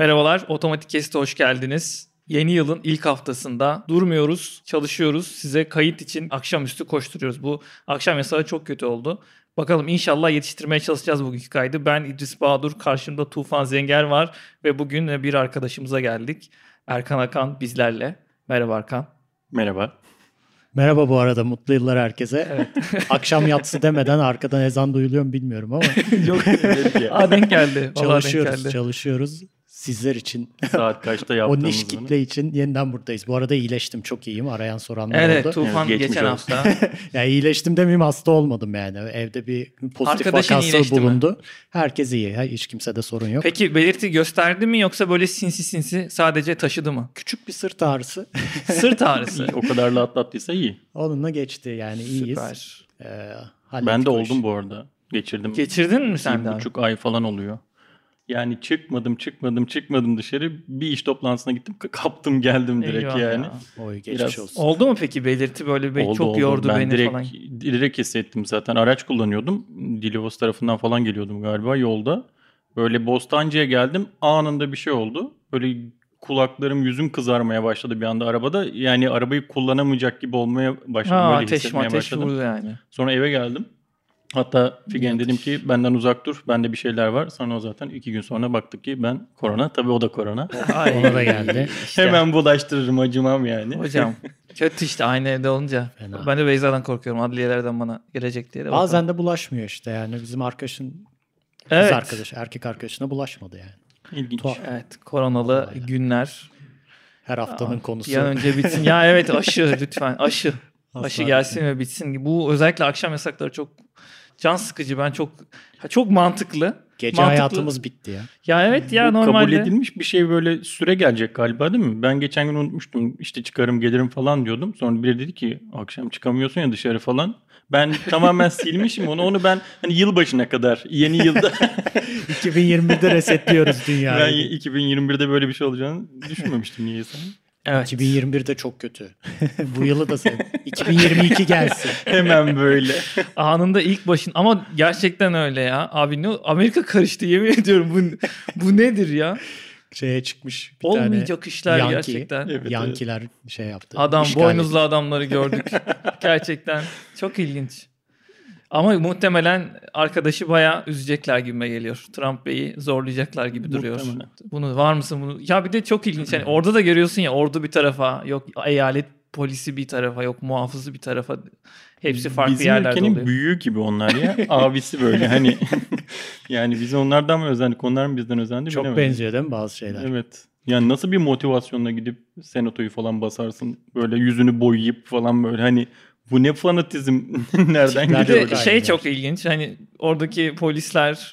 Merhabalar, Otomatik Kest'e hoş geldiniz. Yeni yılın ilk haftasında durmuyoruz, çalışıyoruz. Size kayıt için akşamüstü koşturuyoruz. Bu akşam yasağı çok kötü oldu. Bakalım inşallah yetiştirmeye çalışacağız bugünkü kaydı. Ben İdris Bahadur, karşımda Tufan Zenger var ve bugün bir arkadaşımıza geldik. Erkan Akan bizlerle. Merhaba Erkan. Merhaba. Merhaba bu arada mutlu yıllar herkese. Evet. Akşam yatsı demeden arkadan ezan duyuluyor mu bilmiyorum ama. Yok. Aa, denk geldi. çalışıyoruz, denk geldi. çalışıyoruz. Sizler için. Saat kaçta o yaptığımızı. niş kitle için yeniden buradayız. Bu arada iyileştim. Çok iyiyim. Arayan soranlar Evet oldu. Tufan Evet, geçmiş geçen olsun. hafta. ya iyileştim demeyeyim hasta olmadım yani. Evde bir pozitif Arkadaşın vakası iyileşti mi? bulundu. Herkes iyi. Hiç kimsede sorun yok. Peki belirti gösterdi mi yoksa böyle sinsi sinsi sadece taşıdı mı? Küçük bir sırt ağrısı. Sırt ağrısı. O kadar da atlattıysa iyi. Onunla geçti yani iyiyiz. Süper. Ee, Ben de o oldum bu arada. Geçirdim. Geçirdin mi sen bir de? buçuk ay falan oluyor. Yani çıkmadım çıkmadım çıkmadım dışarı. Bir iş toplantısına gittim kaptım geldim direkt Eyvah yani. ya. Oy geçmiş Biraz olsun. Oldu mu peki belirti böyle bir Oldu, çok oldu. yordu ben beni direkt, falan. direkt hissettim zaten. Araç kullanıyordum. Dilovos tarafından falan geliyordum galiba yolda. Böyle Bostancı'ya geldim. Anında bir şey oldu. Böyle kulaklarım yüzüm kızarmaya başladı bir anda arabada. Yani arabayı kullanamayacak gibi olmaya başladım. Ha, Böyle ateş hissetmeye ateş başladım. vurdu yani. Sonra eve geldim. Hatta Figen dedim ki benden uzak dur. Bende bir şeyler var. Sonra o zaten iki gün sonra baktık ki ben korona. Tabii o da korona. Ay, Ona da geldi. işte. Hemen bulaştırırım acımam yani. Hocam kötü işte aynı evde olunca. Fena. Ben de Beyza'dan korkuyorum. Adliyelerden bana gelecek diye de. bakalım. Bazen de bulaşmıyor işte yani. Bizim arkadaşın evet. kız arkadaş, erkek arkadaşına bulaşmadı yani. İlginç. Tuhaf. Evet koronalı Aynen. günler. Her haftanın Aa, konusu. Bir an önce bitsin. ya evet aşı lütfen aşı. Asla Aşı gelsin ve bitsin. Bu özellikle akşam yasakları çok can sıkıcı. Ben çok çok mantıklı. Gece Mantıklı. hayatımız bitti ya. Ya evet ya Bu normalde. kabul edilmiş bir şey böyle süre gelecek galiba değil mi? Ben geçen gün unutmuştum. İşte çıkarım gelirim falan diyordum. Sonra biri dedi ki akşam çıkamıyorsun ya dışarı falan. Ben tamamen silmişim onu. Onu ben hani yılbaşına kadar yeni yılda 2021'de resetliyoruz ben dünyayı. 2021'de böyle bir şey olacağını düşünmemiştim niyeyse. Evet. 2021'de çok kötü. Bu yılı da sen. 2022 gelsin. Hemen böyle. Anında ilk başın ama gerçekten öyle ya. Abi ne Amerika karıştı yemin ediyorum bu bu nedir ya? Şeye çıkmış bir Olmayacak işler Yankee. gerçekten. Evet, tane Yankiler şey yaptı. Adam boynuzlu adamları gördük. gerçekten çok ilginç. Ama muhtemelen arkadaşı bayağı üzecekler gibime geliyor. Trump Bey'i zorlayacaklar gibi duruyor. Muhtemelen. Bunu var mısın bunu? Ya bir de çok ilginç. Yani orada da görüyorsun ya ordu bir tarafa, yok eyalet polisi bir tarafa, yok muhafızı bir tarafa. Hepsi farklı Bizim yerlerde ülkenin oluyor. büyüğü gibi onlar ya. Abisi böyle hani. yani biz onlardan mı özendik onlar mı bizden özendi Çok bilemedim. benziyor değil mi bazı şeyler? Evet. Yani nasıl bir motivasyonla gidip senatoyu falan basarsın böyle yüzünü boyayıp falan böyle hani bu ne fanatizm nereden Tipler Bir geliyor? de şey çok ilginç. Hani oradaki polisler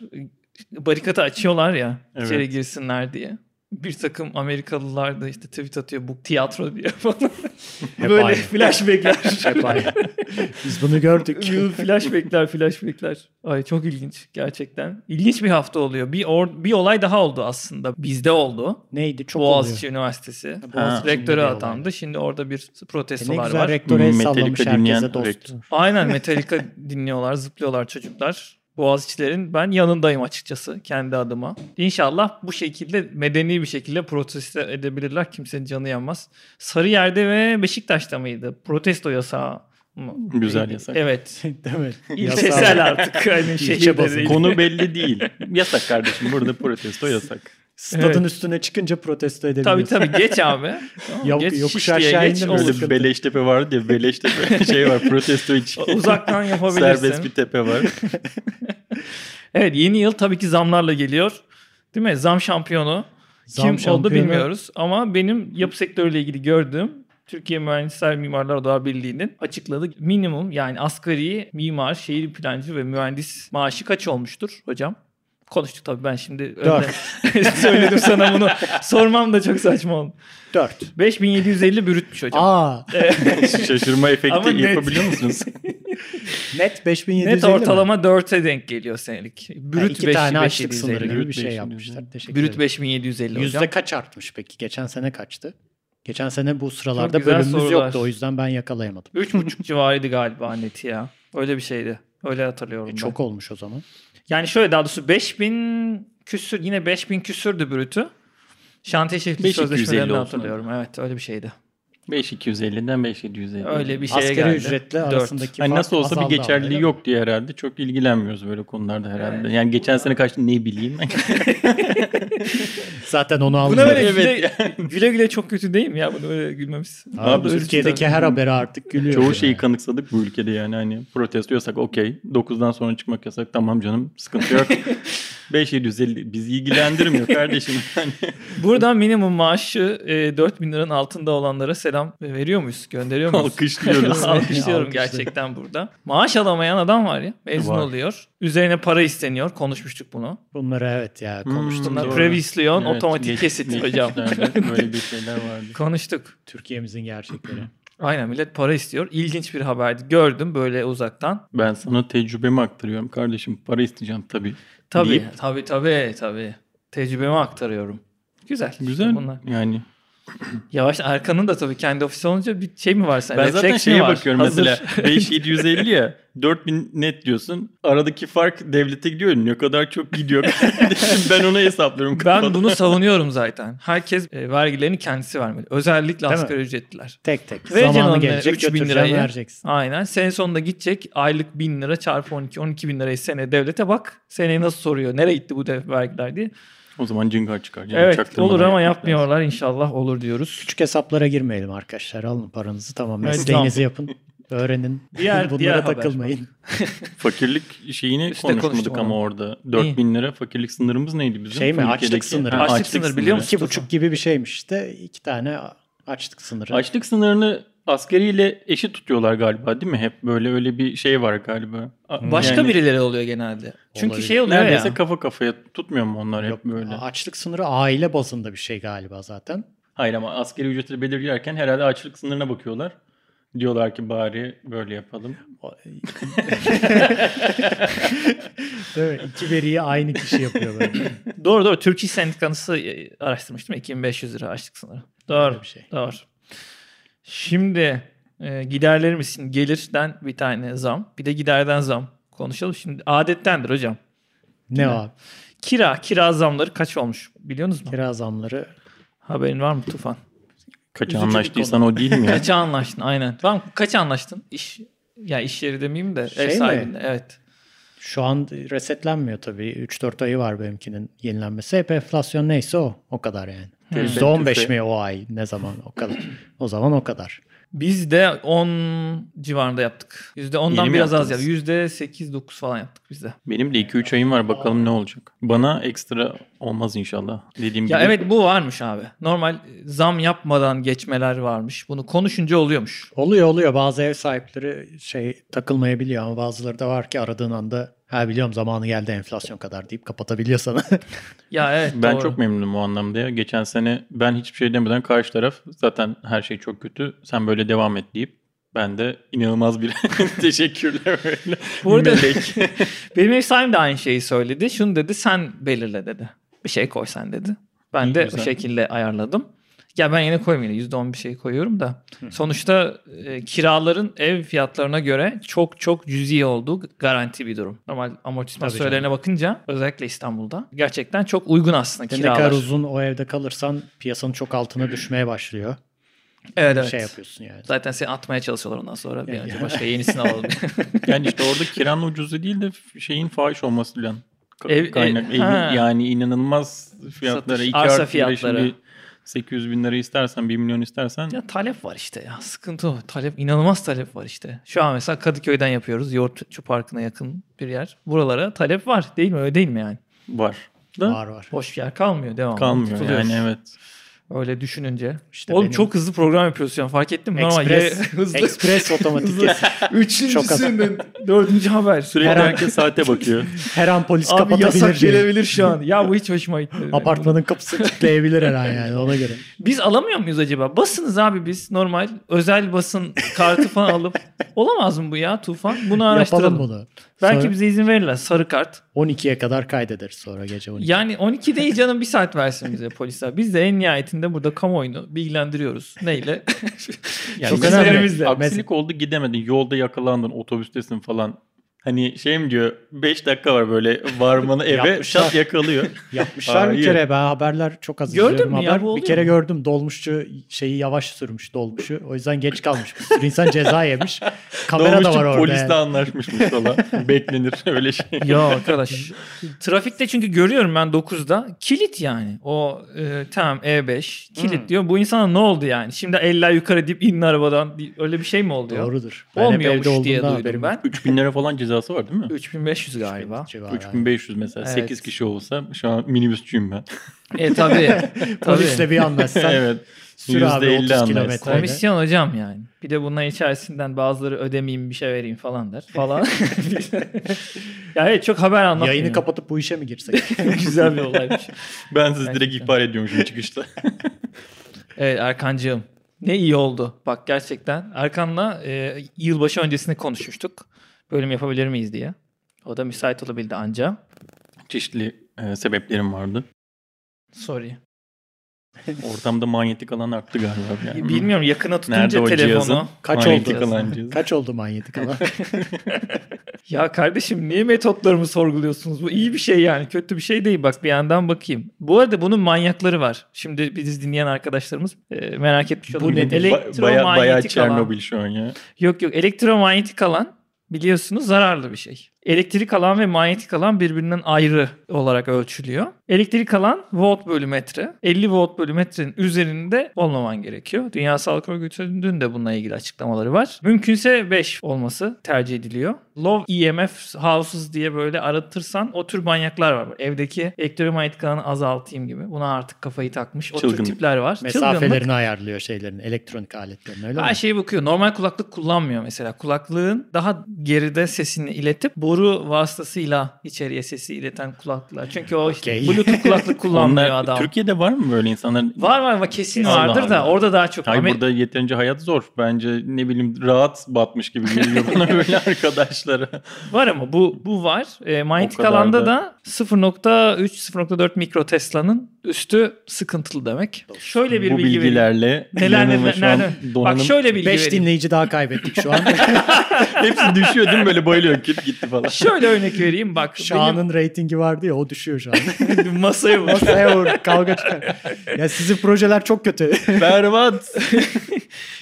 barikatı açıyorlar ya Evet. içeri girsinler diye. Bir takım Amerikalılar da işte tweet atıyor bu tiyatro diye falan. Hep Böyle aynı. flashbackler. Hep aynı. Biz bunu gördük. flashbackler flashbackler. Ay çok ilginç gerçekten. İlginç bir hafta oluyor. Bir or- bir olay daha oldu aslında. Bizde oldu. Neydi? Çok Boğaziçi oluyor. Üniversitesi. Boğaziçi'nde Rektörü atandı. Şimdi orada bir E ne protestolar güzel var. rektöre sallamış herkese dost. rektör. Aynen Metallica dinliyorlar, zıplıyorlar çocuklar. Boğaziçi'lerin ben yanındayım açıkçası kendi adıma. İnşallah bu şekilde medeni bir şekilde protesto edebilirler. Kimsenin canı yanmaz. Sarıyer'de ve Beşiktaş'ta mıydı? Protesto yasağı mı? Güzel yasak. Evet. Değil mi? İlçesel artık. Hani değil. Konu belli değil. Yasak kardeşim burada protesto yasak. Stadın Evet. üstüne çıkınca protesto Tabii edebiliyorsun. tabii geç abi. Tamam, Yok- geç yokuş aşağı geç. Böyle bir Beleştepe vardı ya Beleştepe şey var protesto için. Uzaktan yapabilirsin. Serbest bir tepe var. Evet yeni yıl tabii ki zamlarla geliyor. Değil mi? Zam şampiyonu. Zam Kim oldu şampiyonu- bilmiyoruz ama benim yapı sektörüyle ilgili gördüğüm Türkiye Mühendisler Mimarlar Odalar Birliği'nin açıkladığı minimum yani asgari mimar, şehir plancı ve mühendis maaşı kaç olmuştur hocam? Konuştuk tabii ben şimdi söyledim sana bunu. Sormam da çok saçma oldu. 4. 5750 bürütmüş hocam. Aa, Şaşırma Ama efekti net. yapabiliyor musunuz? net 5750 Net mi? ortalama 4'e denk geliyor senelik. Brüt iki tane açlık 5750. sınırı gibi bir şey 5750. yapmışlar. Teşekkür Brüt ederim. 5750 hocam. Yüzde kaç artmış peki? Geçen sene kaçtı? Geçen sene bu sıralarda bölümümüz sorular. yoktu. O yüzden ben yakalayamadım. 3,5 civarıydı galiba neti ya. Öyle bir şeydi. Öyle hatırlıyorum E, ben. çok olmuş o zaman. Yani şöyle daha doğrusu 5000 küsür yine 5000 küsürdü brütü. Şantiye 5250 sözleşmelerini olsun. hatırlıyorum. Evet öyle bir şeydi. 5250'den 5750. Öyle bir şeye Asgari geldi. ücretle Dört. arasındaki Hani fark nasıl olsa bir geçerliliği ama, yok diye herhalde. Çok ilgilenmiyoruz böyle konularda herhalde. Yani geçen sene kaçtı ne bileyim. Zaten onu Buna almıyor. böyle Evet güle, güle güle çok kötü değil mi ya bunu böyle gülmemiz? Abi, Öyle Türkiye'deki her habere artık gülüyor. Çoğu yani. şeyi kanıksadık bu ülkede yani. Hani protesto yasak okey. 9'dan sonra çıkmak yasak tamam canım sıkıntı yok. 5750 bizi ilgilendirmiyor kardeşim. Yani Buradan minimum maaşı e, 4000 liranın altında olanlara selam veriyor muyuz? Gönderiyor muyuz? Alkışlıyoruz. Alkışlıyorum gerçekten burada. Maaş alamayan adam var ya. Mezun Var. oluyor. Üzerine para isteniyor. Konuşmuştuk bunu. Bunları evet ya Hmm, konuştuk. Doğru. previously on Evet, otomatik geç- kesit hocam. Böyle bir şeyler vardı. Konuştuk. Türkiye'mizin gerçekleri. Aynen millet para istiyor. İlginç bir haberdi. Gördüm böyle uzaktan. Ben sana tecrübemi aktarıyorum kardeşim. Para isteyeceğim tabii. Tabii Deyip- tabii tabii tabii. Tecrübemi aktarıyorum. Güzel. işte Güzel. bunlar. Yani Yavaş Erkan'ın da tabii kendi ofisi olunca bir şey mi var sen? ben zaten mi şeye bakıyorum Hazır. mesela 5750 ya 4000 net diyorsun. Aradaki fark devlete gidiyor. Ne kadar çok gidiyor. ben onu hesaplıyorum. Ben bunu savunuyorum zaten. Herkes e, vergilerini kendisi vermeli. Özellikle Değil mi? asgari ücretliler. Tek tek. Vereceksin Zamanı gelecek 3000 götüreceksin lirayı. vereceksin. Aynen. Sene sonunda gidecek aylık 1000 lira çarpı 12 12 bin lirayı seneye devlete bak. Seneye nasıl soruyor? Nereye gitti bu dev vergiler diye. O zaman cıngar çıkar. Yani evet olur ama yapmak lazım. yapmıyorlar. İnşallah olur diyoruz. Küçük hesaplara girmeyelim arkadaşlar. Alın paranızı tamam. Mesleğinizi yapın. Öğrenin. Diğer- Bunlara diğer takılmayın. Fakirlik şeyini Üstte konuşmadık konuştum ama onu. orada. 4000 lira fakirlik sınırımız neydi bizim? Şey mi, açlık sınırı. Ha, Açlık sınırı biliyor musun? İki buçuk gibi bir şeymiş işte. İki tane açlık sınırı. Açlık sınırını askeriyle eşit tutuyorlar galiba değil mi? Hep böyle öyle bir şey var galiba. A- Başka yani birileri oluyor genelde. Çünkü Olabilir. şey oluyor Neredeyse ya. kafa kafaya tutmuyor mu onlar hep Yok, böyle? Açlık sınırı aile bazında bir şey galiba zaten. Hayır ama askeri ücreti belirlerken herhalde açlık sınırına bakıyorlar. Diyorlar ki bari böyle yapalım. O- Değil mi? İki veriyi aynı kişi yapıyor böyle. Doğru doğru. Türk İş Sendikası e, araştırmıştım. 2500 lira açlık sınırı. Doğru. Öyle bir şey. Doğru. Şimdi e, giderlerimiz için gelirden bir tane zam. Bir de giderden zam konuşalım. Şimdi adettendir hocam. Ne abi? Kira, kira zamları kaç olmuş biliyorsunuz mu? Kira zamları. Haberin var mı Tufan? Kaç Üzücü anlaştıysan o değil mi ya? Kaça anlaştın? Aynen. Tamam kaç anlaştın? İş ya iş yeri demeyeyim de Şey ev mi? sahibinde. Evet. Şu an resetlenmiyor tabii. 3-4 ayı var benimkinin yenilenmesi. Hep enflasyon neyse o. O kadar yani. Tüfe, %15 tüfe. mi o ay? Ne zaman? O kadar. O zaman o kadar. Biz de 10 civarında yaptık. %10'dan Yeni biraz az yaptık. %8-9 falan yaptık biz de. Benim de 2-3 ayım var bakalım ne olacak. Bana ekstra olmaz inşallah. Dediğim Ya gibi. evet bu varmış abi. Normal zam yapmadan geçmeler varmış. Bunu konuşunca oluyormuş. Oluyor oluyor. Bazı ev sahipleri şey takılmayabiliyor ama bazıları da var ki aradığın anda ha biliyorum zamanı geldi enflasyon kadar deyip kapatabiliyor sana. Ya evet Ben doğru. çok memnunum o anlamda ya. Geçen sene ben hiçbir şey demeden karşı taraf zaten her şey çok kötü. Sen böyle devam et deyip ben de inanılmaz bir teşekkürler böyle. Burada- Melek. Benim ev sahibim de aynı şeyi söyledi. Şunu dedi sen belirle dedi. Bir şey koy sen dedi. Ben İyi, de güzel. o şekilde ayarladım. Ya ben yine koymayayım. yine %10 bir şey koyuyorum da. Sonuçta e, kiraların ev fiyatlarına göre çok çok cüzi olduğu garanti bir durum. Normal amortisman Tabii sürelerine bakınca özellikle İstanbul'da gerçekten çok uygun aslında ne kiralar. kadar uzun o evde kalırsan piyasanın çok altına düşmeye başlıyor. Evet evet. Şey yapıyorsun yani. Zaten seni atmaya çalışıyorlar ondan sonra. Bir Ya- önce başka yenisini alalım. Yani işte orada kiranın ucuzu değil de şeyin fahiş olması falan. Ev- kaynak. ev- Evin ha. yani inanılmaz fiyatlara. Satış, iki arsa fiyatları. Şimdi 800 bin lira istersen 1 milyon istersen ya talep var işte ya. Sıkıntı o. Talep, inanılmaz talep var işte. Şu an mesela Kadıköy'den yapıyoruz. Yoğurtçu Parkı'na yakın bir yer. Buralara talep var. Değil mi? Öyle değil mi yani? var. Da Var var. Boş bir yer kalmıyor. Devam. kalmıyor yani evet. Öyle düşününce. İşte Oğlum benim- çok hızlı program yapıyoruz şu an. Fark ettin mi? Normal Ekspres, ye- hızlı. ekspres otomatik Hızlı. kesin. Üçüncüsünden dördüncü haber. Sürekli Her an- herkes saate bakıyor. Her an polis Abi kapatabilir. yasak diye. gelebilir şu an. Ya bu hiç hoşuma gitmedi. Apartmanın kapısı kilitleyebilir her an yani ona göre. Biz alamıyor muyuz acaba? Basınız abi biz normal özel basın kartı falan alıp olamaz mı bu ya Tufan? Bunu araştıralım. Yapalım bunu. Belki Sonra bize izin verirler sarı kart. 12'ye kadar kaydederiz sonra gece 12. Yani 12 değil canım bir saat versin bize polisler. Biz de en nihayetinde burada kamuoyunu bilgilendiriyoruz. Neyle? Yani Çok önemli. Aksilik oldu gidemedin. Yolda yakalandın. Otobüstesin falan. Hani şey mi diyor 5 dakika var böyle varmanı eve şat yakalıyor. Yapmışlar bir kere ben haberler çok az Gördün izliyorum mü ya, haber. bu bir kere mu? gördüm dolmuşçu şeyi yavaş sürmüş dolmuşu. O yüzden geç kalmış. Bir sürü insan ceza yemiş. Kamera da Dolmuşçu var orada. Polisle yani. anlaşmışmış falan. Beklenir öyle şey. Ya arkadaş. Trafikte çünkü görüyorum ben 9'da. Kilit yani. O e, tamam E5 kilit Hmm. diyor. Bu insana ne oldu yani? Şimdi eller yukarı deyip inin arabadan. Öyle bir şey mi oldu ya? Doğrudur. Ben hep Olmuyormuş diye duydum ben. yok. 3000 lira falan cezası var değil mi? 3500 galiba. Civarı. 3500 mesela Evet. 8 kişi olsa şu an minibüsçüyüm ben. E tabii. tabii. Polisle bir anlaşsan evet. sür abi %50 30 anlaşsan. kilometre. Komisyon hocam yani. Bir de bunların içerisinden bazıları ödemeyeyim bir şey vereyim falan der. Falan. ya evet çok haber anlatmıyor. Yayını kapatıp bu işe mi girsek? Güzel bir olaymış. Ben sizi direkt ihbar ediyormuşum çıkışta. Evet Erkancığım. Ne iyi oldu. Bak gerçekten. Erkan'la e, yılbaşı öncesinde konuşmuştuk. Bölüm yapabilir miyiz diye. O da müsait olabildi anca. Çeşitli e, sebeplerim vardı. Sorry. Ortamda manyetik alan arttı galiba. Yani. Bilmiyorum yakına tutunca Nerede o telefonu. cihazın? Kaç Manyetik oldu? alan cihazı. Kaç oldu manyetik alan? Ya kardeşim niye metotlarımı sorguluyorsunuz? Bu iyi bir şey yani. Kötü bir şey değil. Bak bir yandan bakayım. Bu arada bunun manyakları var. Şimdi bizi dinleyen arkadaşlarımız e, merak etmiş Bu olabilir. nedir? Ba- Baya, baya Elektromanyetik alan. Çernobil şu an ya. Yok yok elektromanyetik alan biliyorsunuz zararlı bir şey. Elektrik alan ve manyetik alan birbirinden ayrı olarak ölçülüyor. Elektrik alan volt bölü metre. 50 volt bölü metrenin üzerinde olmaman gerekiyor. Dünya Sağlık Örgütü'nün de bununla ilgili açıklamaları var. Mümkünse 5 olması tercih ediliyor. Low EMF houses diye böyle aratırsan o tür manyaklar var. Evdeki elektromanyetik alanı azaltayım gibi. Buna artık kafayı takmış. O tür Çılgınlık. tipler var. Çılgınlık. Mesafelerini ayarlıyor şeylerin, elektronik aletlerin öyle Her mi? şeye bakıyor. Normal kulaklık kullanmıyor mesela. Kulaklığın daha geride sesini iletip boru vasıtasıyla içeriye sesi ileten kulaklıklar. Çünkü o işte Okey. Bluetooth kulaklık kullanmıyor Onlar, adam. Türkiye'de var mı böyle insanlar? Var var var kesin Allah vardır da Allah. orada daha çok. Hayır Amer- burada yeterince hayat zor. Bence ne bileyim rahat batmış gibi geliyor bana böyle arkadaşlara. Var ama bu bu var. E, manyetik alanda da. da 0.3-0.4 mikro Tesla'nın üstü sıkıntılı demek. Şöyle bir Bu bilgi vereyim. bilgilerle Neler inanılmaz neler şu nerede? donanım Bak şöyle bilgi 5 vereyim. dinleyici daha kaybettik şu an. hepsi düşüyor değil mi böyle bayılıyor kip gitti falan. Şöyle örnek vereyim bak. Şahan'ın reytingi vardı ya o düşüyor şu an. benim masaya vur. Masaya vur kavga çıkar. Ya sizin projeler çok kötü. Berbat.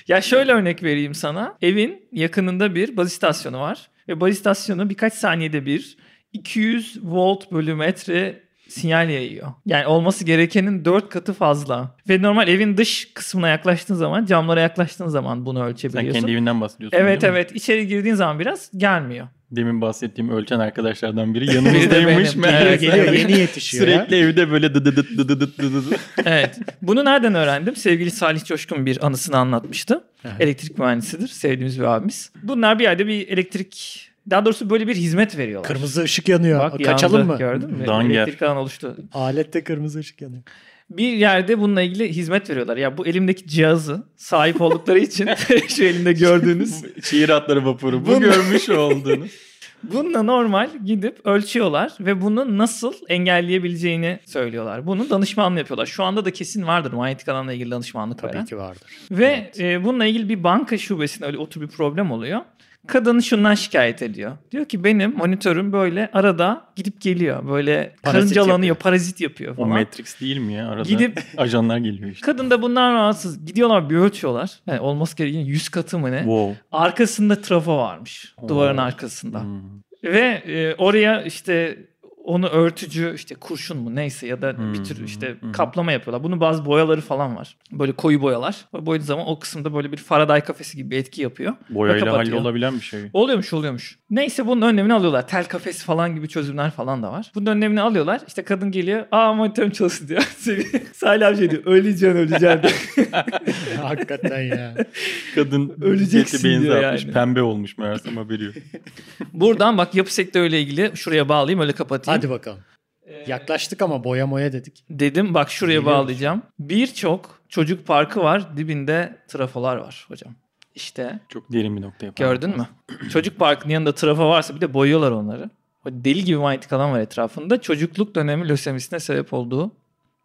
Ya şöyle örnek vereyim sana. Evin yakınında bir baz istasyonu var. Ve baz istasyonu birkaç saniyede bir 200 volt bölü metre sinyal yayıyor. Yani olması gerekenin 4 katı fazla. Ve normal evin dış kısmına yaklaştığın zaman, camlara yaklaştığın zaman bunu Sen ölçebiliyorsun. kendi evinden bahsediyorsun Evet mi? evet. İçeri girdiğin zaman biraz gelmiyor. Demin bahsettiğim ölçen arkadaşlardan biri yanımızdaymış. Evet, geliyor yeni yetişiyor ya. Sürekli evde böyle dıdıdıt dıdıdıt dıdıdıt. Evet. Bunu nereden öğrendim? Sevgili Salih Coşkun bir anısını anlatmıştı. Aha. Elektrik mühendisidir. Sevdiğimiz bir abimiz. Bunlar bir yerde bir elektrik daha doğrusu böyle bir hizmet veriyorlar. Kırmızı ışık yanıyor. Bak, Kaçalım yandı, mı? Gördün mü? Danger. Elektrik alan oluştu. Alette kırmızı ışık yanıyor. Bir yerde bununla ilgili hizmet veriyorlar. Ya bu elimdeki cihazı sahip oldukları için şu elimde gördüğünüz Şiir atları vapuru. Bu Bunu- görmüş olduğunuz. bununla normal gidip ölçüyorlar ve bunu nasıl engelleyebileceğini söylüyorlar. Bunun danışmanlığı yapıyorlar. Şu anda da kesin vardır manyetik alanla ilgili danışmanlık Tabii veren. ki vardır. Ve e, bununla ilgili bir banka şubesinde öyle otur bir problem oluyor. Kadın şundan şikayet ediyor. Diyor ki benim monitörüm böyle arada gidip geliyor. Böyle Parazit karıncalanıyor, yapıyor. parazit yapıyor O falan. Matrix değil mi ya? Arada Gidip- ajanlar geliyor işte. Kadın da bundan rahatsız. Gidiyorlar bir ölçüyorlar. Yani olması gereken 100 katı mı ne? Wow. Arkasında trafo varmış. Duvarın arkasında. Hmm. Ve e, oraya işte onu örtücü işte kurşun mu neyse ya da bir tür Hmm, işte hmm. kaplama yapıyorlar. Bunun bazı boyaları falan var. Böyle koyu boyalar. Boyadığı zaman o kısımda böyle bir Faraday kafesi gibi bir etki yapıyor. Boyayla hallolabilen bir şey. Oluyormuş oluyormuş. Neyse bunun önlemini alıyorlar. Tel kafesi falan gibi çözümler falan da var. Bunun önlemini alıyorlar. İşte kadın geliyor. Aa monitörüm çalıştı diyor. Salih abi şey diyor. Öleceksin öleceksin diyor. Hakikaten ya. Kadın Öleceksin benzi diyor atmış. yani. Pembe olmuş meğersem haberi yok. Buradan bak yapı sektörüyle ilgili şuraya bağlayayım öyle kapatayım. Hadi bakalım. Yaklaştık ama boya moya dedik. Dedim bak şuraya Geliyoruz. bağlayacağım. Birçok çocuk parkı var. Dibinde trafolar var hocam. İşte Çok derin bir nokta yapalım. gördün mü? çocuk parkının yanında trafo varsa bir de boyuyorlar onları. O deli gibi manyetik alan var etrafında. Çocukluk dönemi lösemisine sebep olduğu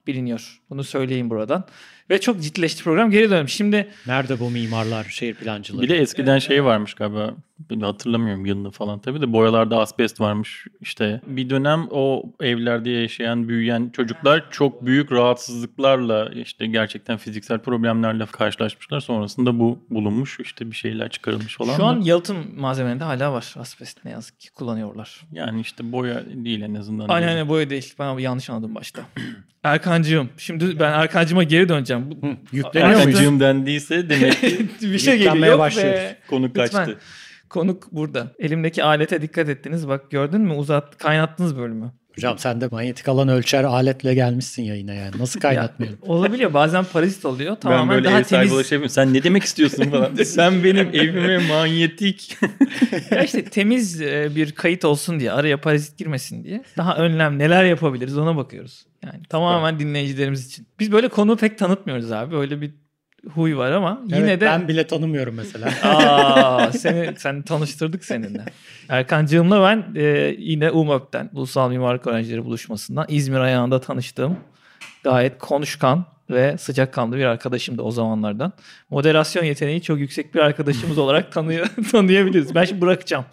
biliniyor. Bunu söyleyeyim buradan. Ve çok ciddileşti program. Geri dönelim. Şimdi Nerede bu mimarlar, şehir plancıları? Bir de eskiden şey varmış galiba. Ben hatırlamıyorum yılını falan tabii de boyalarda asbest varmış. İşte bir dönem o evlerde yaşayan, büyüyen çocuklar çok büyük rahatsızlıklarla işte gerçekten fiziksel problemlerle karşılaşmışlar. Sonrasında bu bulunmuş. işte bir şeyler çıkarılmış falan. şu da. an yalıtım malzemelerinde hala var asbest ne yazık ki kullanıyorlar. yani işte boya değil en azından. Aynen aynen boya değil. Ben yanlış anladım başta. Erkancığım. Şimdi ben Erkancığıma geri döneceğim. Hı, yükleniyor muyuz? Erkancığım dendiyse demek ki bir şey geliyor. Yüklenmeye Yok başlıyoruz. be. konu Lütfen. Konuk burada. Elimdeki alete dikkat ettiniz. Bak gördün mü? Uzat, kaynattınız bölümü. Hocam sen de manyetik alan ölçer aletle gelmişsin yayına yani. Nasıl kaynatmayalım? Ya, olabiliyor. Bazen parazit oluyor. ben Tamamen böyle daha ev sahibi temiz. ulaşamıyorum. Sen ne demek istiyorsun falan. Sen benim evime manyetik. ya işte temiz e, bir kayıt olsun diye. Araya parazit girmesin diye. Daha önlem neler yapabiliriz ona bakıyoruz. Yani tamamen dinleyicilerimiz için. Biz böyle konuyu pek tanıtmıyoruz abi. Öyle bir huy var ama yine Evet, de Ben bile tanımıyorum mesela. Aa, seni sen tanıştırdık seninle. Erkancığımla ben e, yine UMÖP'ten Ulusal Mimarlık Öğrencileri Buluşması'ndan İzmir ayağında tanıştığım gayet konuşkan ve sıcakkanlı bir arkadaşım da o zamanlardan. Moderasyon yeteneği çok yüksek bir arkadaşımız olarak tanıyor, tanıyabiliriz. Ben şimdi bırakacağım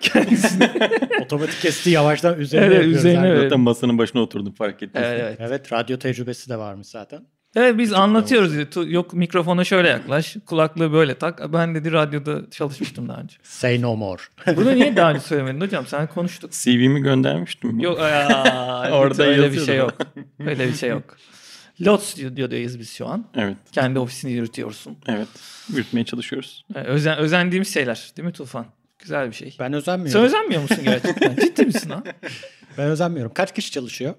kendisini. Otomatik kesti yavaştan üzerine Evet, yapıyoruz. üzerine yani. Zaten masanın başına oturdum fark ettim. evet, evet. Evet radyo tecrübesi de varmış zaten. Evet biz anlatıyoruz. dedi. Yok mikrofona şöyle yaklaş, kulaklığı böyle tak. Ben dedi radyoda çalışmıştım daha önce. Say no more. Bunu niye daha önce söylemedin hocam? Sen konuştuk. CV'mi göndermiştim. Yok aa, Orada öyle bir şey yok. Öyle bir şey yok. Lot Stüdyo'dayız biz şu an. Evet, Kendi ofisini yürütüyorsun. evet. Yürütmeye çalışıyoruz. Ee, Özen, özendiğimiz şeyler değil mi Tufan? Güzel bir şey. Ben Sen özenmiyorum. özenmiyor musun gerçekten? Ciddi misin ha? Ben özenmiyorum. Kaç kişi çalışıyor?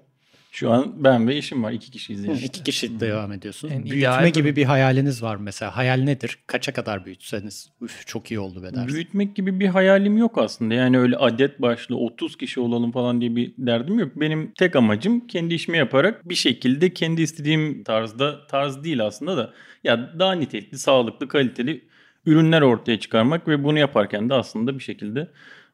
Şu an ben ve eşim var. iki kişiyiz yani. İki kişi devam ediyorsunuz. En Büyütme gibi bir hayaliniz var mesela. Hayal nedir? Kaça kadar büyütseniz üf çok iyi oldu be dersin. Büyütmek gibi bir hayalim yok aslında. Yani öyle adet başlı 30 kişi olalım falan diye bir derdim yok. Benim tek amacım kendi işimi yaparak bir şekilde kendi istediğim tarzda, tarz değil aslında da ya daha nitelikli, sağlıklı, kaliteli ürünler ortaya çıkarmak ve bunu yaparken de aslında bir şekilde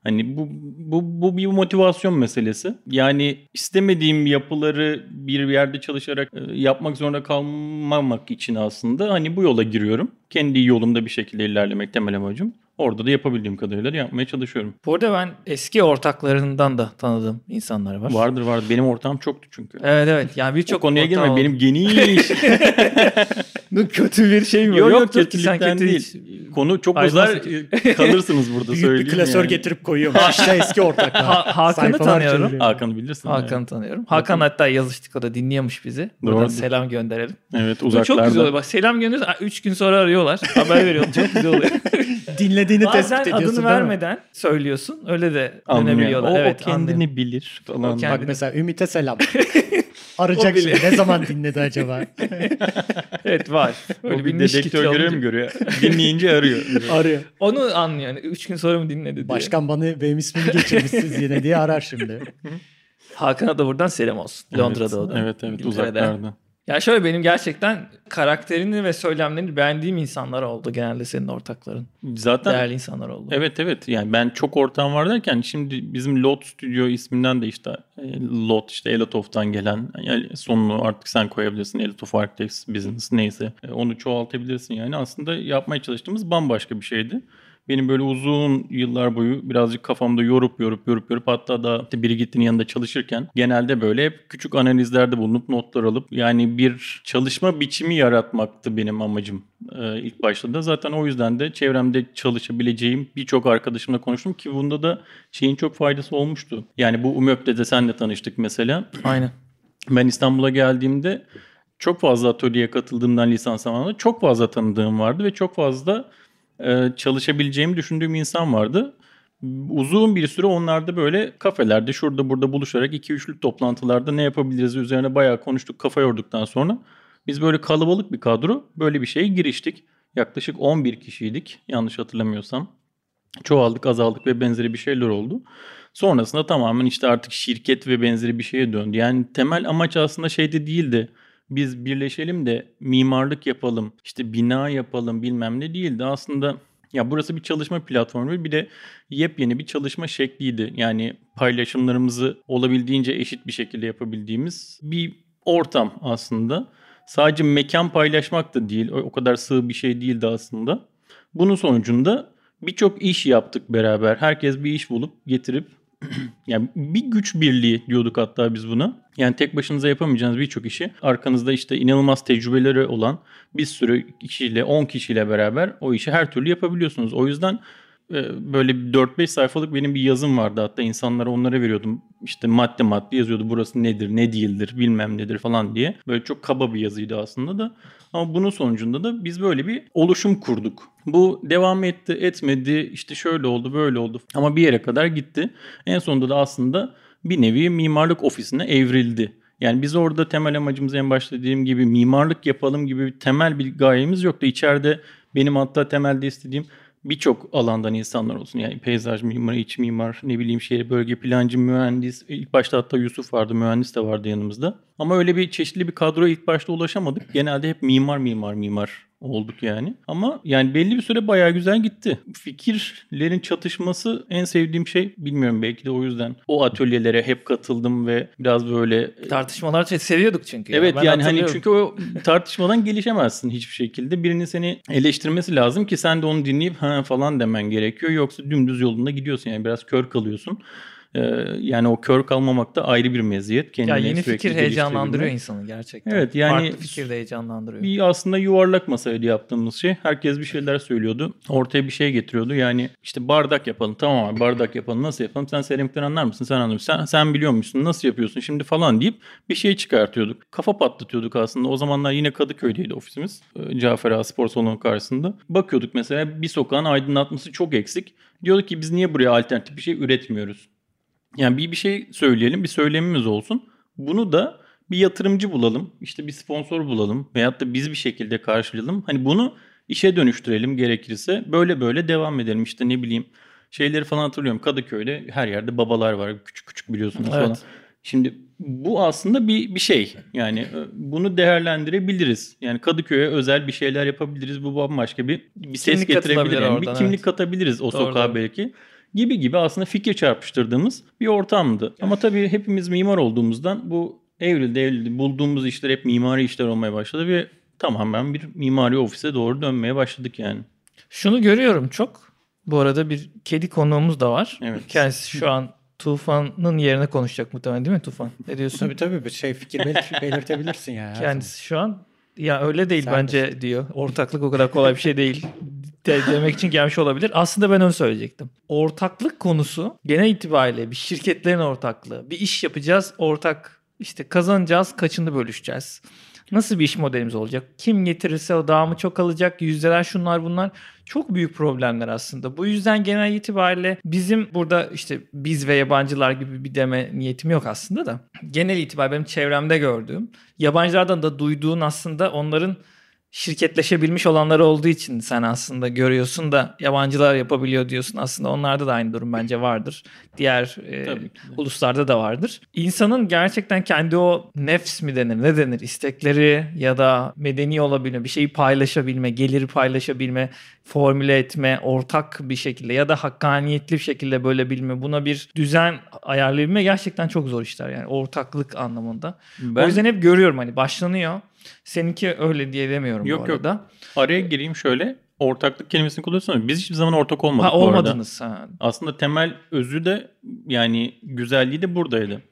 Hani bu, bu, bu bir motivasyon meselesi. Yani istemediğim yapıları bir yerde çalışarak e, yapmak zorunda kalmamak için aslında hani bu yola giriyorum. Kendi yolumda bir şekilde ilerlemek temel amacım. Orada da yapabildiğim kadarıyla da yapmaya çalışıyorum. Bu arada ben eski ortaklarından da tanıdığım insanlar var. Vardır vardır. Benim ortağım çoktu çünkü. Evet evet. Yani Çok birçok konuya ortağı girme. Benim geniş. Bu kötü bir şey mi? yok yok kötülükten kötü değil. Konu çok Ayrılmaz uzar. Kalırsınız burada Büyük söyleyeyim bir klasör yani. getirip koyuyorum. İşte eski ortaklar. Ha- Hakan'ı tanıyorum. Hakan'ı bilirsin. Hakan'ı tanıyorum. Hakan hatta yazıştık o da dinliyormuş bizi. Buradan selam gönderelim. Evet Bu uzaklarda. çok güzel oluyor. Bak selam gönderiyoruz. 3 gün sonra arıyorlar. Haber veriyorlar. Çok güzel oluyor. Dinlediğini tespit Bazen ediyorsun adını vermeden söylüyorsun. Öyle de dönebiliyorlar. O, evet, o kendini anlıyorum. bilir falan. O kendi- Bak mesela Ümit'e selam. Arayacak şimdi. Ne zaman dinledi acaba? Evet var. Öyle o bir dedektör görev mi görüyor? Dinleyince arıyor. Arıyor. Onu anlıyor. Yani 3 gün sonra mı dinledi diye. Başkan bana benim ismimi geçirmişsiniz yine diye arar şimdi. Hakan'a da buradan selam olsun. Londra'da o da. Evet evet İngiltere'de. uzaklarda. Ya şöyle benim gerçekten karakterini ve söylemlerini beğendiğim insanlar oldu genelde senin ortakların. Zaten Değerli insanlar oldu. Evet evet yani ben çok ortağım var derken şimdi bizim Lot Studio isminden de işte e, Lot işte Elotof'tan gelen yani sonunu artık sen koyabilirsin Elotof Architects Business neyse E, onu çoğaltabilirsin yani aslında yapmaya çalıştığımız bambaşka bir şeydi. Benim böyle uzun yıllar boyu birazcık kafamda yorup yorup yorup yorup hatta da işte biri gittiğinin yanında çalışırken genelde böyle hep küçük analizlerde bulunup notlar alıp yani bir çalışma biçimi yaratmaktı benim amacım ee, ilk başta da. Zaten o yüzden de çevremde çalışabileceğim birçok arkadaşımla konuştum ki bunda da şeyin çok faydası olmuştu. Yani bu UMÖP'te de senle tanıştık mesela. Aynen. Ben İstanbul'a geldiğimde çok fazla atölyeye katıldığımdan lisans zamanında çok fazla tanıdığım vardı ve çok fazla e, çalışabileceğimi düşündüğüm insan vardı. Uzun bir süre onlarda böyle kafelerde şurada burada buluşarak 2-3'lük toplantılarda ne yapabiliriz üzerine bayağı konuştuk kafa yorduktan sonra biz böyle kalabalık bir kadro böyle bir şeye giriştik. Yaklaşık 11 kişiydik yanlış hatırlamıyorsam. Çoğaldık azaldık ve benzeri bir şeyler oldu. Sonrasında tamamen işte artık şirket ve benzeri bir şeye döndü. Yani temel amaç aslında şeyde değildi. Biz birleşelim de mimarlık yapalım, işte bina yapalım bilmem ne değildi. Aslında ya burası bir çalışma platformu bir de yepyeni bir çalışma şekliydi. Yani paylaşımlarımızı olabildiğince eşit bir şekilde yapabildiğimiz bir ortam aslında. sadece mekan paylaşmak da değil. O, kadar sığ bir şey değildi aslında. Bunun sonucunda birçok iş yaptık beraber. Herkes bir iş bulup getirip yani bir güç birliği diyorduk hatta biz buna. Yani tek başınıza yapamayacağınız birçok işi arkanızda işte inanılmaz tecrübeleri olan bir sürü kişiyle 10 kişiyle beraber o işi her türlü yapabiliyorsunuz. O yüzden böyle 4-5 sayfalık benim bir yazım vardı hatta insanlara onlara veriyordum. İşte madde madde yazıyordu burası nedir ne değildir bilmem nedir falan diye. Böyle çok kaba bir yazıydı aslında da. Ama bunun sonucunda da biz böyle bir oluşum kurduk. Bu devam etti etmedi işte şöyle oldu böyle oldu ama bir yere kadar gitti. En sonunda da aslında bir nevi mimarlık ofisine evrildi. Yani biz orada temel amacımız en başta dediğim gibi mimarlık yapalım gibi bir temel bir gayemiz yoktu. İçeride benim hatta temelde istediğim birçok alandan insanlar olsun. Yani peyzaj mimarı, iç mimar, ne bileyim şehir bölge plancı, mühendis. İlk başta hatta Yusuf vardı, mühendis de vardı yanımızda. Ama öyle bir çeşitli bir kadroya ilk başta ulaşamadık. Genelde hep mimar mimar mimar olduk yani. Ama yani belli bir süre bayağı güzel gitti. Fikirlerin çatışması en sevdiğim şey. Bilmiyorum belki de o yüzden o atölyelere hep katıldım ve biraz böyle Tartışmalar çok seviyorduk çünkü. ya. Evet Ben yani hani çünkü o tartışmadan gelişemezsin hiçbir şekilde. Birinin seni eleştirmesi lazım ki sen de onu dinleyip ha falan demen gerekiyor. Yoksa dümdüz yolunda gidiyorsun yani biraz kör kalıyorsun. Ee, yani o kör kalmamak da ayrı bir meziyet. ya Kendini yeni fikir heyecanlandırıyor insanı gerçekten. Evet, yani- Farklı fikir de heyecanlandırıyor. Bir aslında yuvarlak masaydı yaptığımız şey. Herkes bir şeyler söylüyordu. Ortaya bir şey getiriyordu. Yani işte bardak yapalım. Tamam abi bardak yapalım. Nasıl yapalım? Sen seramikten anlar mısın? Sen anlar mısın? Sen, sen biliyor musun? Nasıl yapıyorsun şimdi falan deyip bir şey çıkartıyorduk. Kafa patlatıyorduk aslında. O zamanlar yine Kadıköy'deydi ofisimiz. Ee, Cafer Ağa Spor Salonu karşısında. Bakıyorduk mesela bir sokağın aydınlatması çok eksik. Diyorduk ki biz niye buraya alternatif bir şey üretmiyoruz? Yani bir bir şey söyleyelim, bir söylemimiz olsun. Bunu da bir yatırımcı bulalım, işte bir sponsor bulalım veyahut da biz bir şekilde karşılayalım. Hani bunu işe dönüştürelim gerekirse. Böyle böyle devam edelim. İşte ne bileyim şeyleri falan hatırlıyorum. Kadıköy'de her yerde babalar var. Küçük küçük biliyorsunuz Evet. falan. Şimdi bu aslında bir bir şey. Yani e, bunu değerlendirebiliriz. Yani Kadıköy'e özel bir şeyler yapabiliriz. Bu bambaşka bir bir ses Kimlik getirebilir. Yani bir kimlik evet. katabiliriz o Doğru, sokağa doğru. belki gibi gibi aslında fikir çarpıştırdığımız bir ortamdı. Ama tabii hepimiz mimar olduğumuzdan bu evrildi evrildi. Bulduğumuz işler hep mimari işler olmaya başladı ve tamamen bir mimari ofise doğru dönmeye başladık yani. Şunu görüyorum çok. Bu arada bir kedi konuğumuz da var. Evet. Kendisi şu an Tufan'ın yerine konuşacak muhtemelen değil mi Tufan? Ne diyorsun? Tabii tabii bir şey fikir belir- belirtebilirsin ya. her Kendisi şu an ya öyle değil Sen bence diyor. Ortaklık o kadar kolay bir şey değil. De, demek için gelmiş olabilir. Aslında ben onu söyleyecektim. Ortaklık konusu genel itibariyle bir şirketlerin ortaklığı. Bir iş yapacağız ortak işte kazanacağız kaçını bölüşeceğiz. Nasıl bir iş modelimiz olacak? Kim getirirse o daha mı çok alacak? Yüzdeler şunlar bunlar. Çok büyük problemler aslında. Bu yüzden genel itibariyle bizim burada işte biz ve yabancılar gibi bir deme niyetim yok aslında da. Genel itibariyle benim çevremde gördüğüm yabancılardan da duyduğun aslında onların şirketleşebilmiş olanları olduğu için sen aslında görüyorsun da yabancılar yapabiliyor diyorsun. Aslında onlarda da aynı durum bence vardır. Diğer e, uluslarda da vardır. İnsanın gerçekten kendi o nefs mi denir ne denir istekleri ya da medeni olabilme bir şeyi paylaşabilme geliri paylaşabilme formüle etme ortak bir şekilde ya da hakkaniyetli bir şekilde bölebilme buna bir düzen ayarlayabilme gerçekten çok zor işler yani ortaklık anlamında. Ben O yüzden hep görüyorum hani başlanıyor. Seninki öyle diye demiyorum Yok, bu yok. arada. araya gireyim şöyle. Ortaklık kelimesini kullanıyorsun. Biz hiçbir zaman ortak olmadık Ha, olmadınız. Ha. Aslında temel özü de yani güzelliği de buradaydı.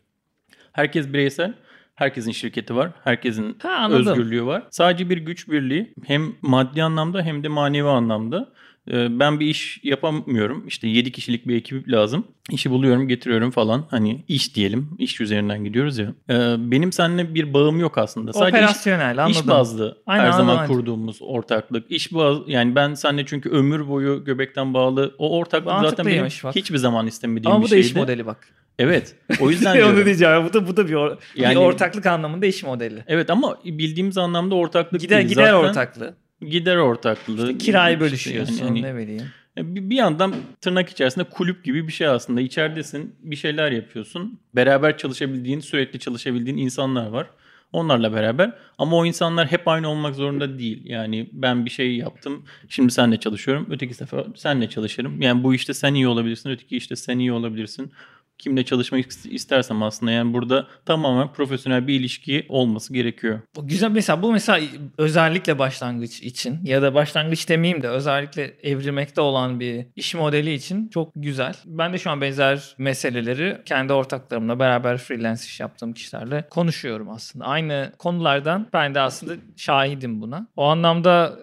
Herkes bireysel. Herkesin şirketi var. Herkesin Ha, anladım. özgürlüğü var. Sadece bir güç birliği hem maddi anlamda hem de manevi anlamda. Ee, Ben bir iş yapamıyorum. İşte 7 kişilik bir ekip lazım. İşi buluyorum, getiriyorum falan. Hani iş diyelim. İş üzerinden gidiyoruz ya. Ee, Benim seninle bir bağım yok aslında. Sadece iş, Operasyonel anladım. iş bazlı Aynen, her zaman anladım. kurduğumuz ortaklık. İş bazlı yani ben seninle çünkü ömür boyu göbekten bağlı o ortaklık zaten benim bak. hiçbir zaman istemediğim Ama bir bu da iş şeydi. modeli bak. Evet. O yüzden Onu diyorum. diyeceğim. Bu da bu da bir, or- Yani- bir ortaklık anlamında iş modeli. Evet ama bildiğimiz anlamda ortaklık Gider değil. gider Zaten ortaklığı. Gider ortaklığı. Kirayı İşte bölüşüyorsun yani hani- ne bileyim. bir, bir yandan tırnak içerisinde kulüp gibi bir şey aslında. İçeridesin, bir şeyler yapıyorsun. Beraber çalışabildiğin, sürekli çalışabildiğin insanlar var. Onlarla beraber ama o insanlar hep aynı olmak zorunda değil. Yani ben bir şey yaptım. Şimdi senle çalışıyorum. Öteki sefer senle çalışırım. Yani bu işte sen iyi olabilirsin. Öteki işte sen iyi olabilirsin. Kimle çalışmak is- istersem aslında yani burada tamamen profesyonel bir ilişki olması gerekiyor. Bu güzel mesela bu mesela özellikle başlangıç için ya da başlangıç demeyeyim de özellikle evrilmekte olan bir iş modeli için çok güzel. Ben de şu an benzer meseleleri kendi ortaklarımla beraber freelance iş yaptığım kişilerle konuşuyorum aslında. Aynı konulardan ben de aslında şahidim buna. O anlamda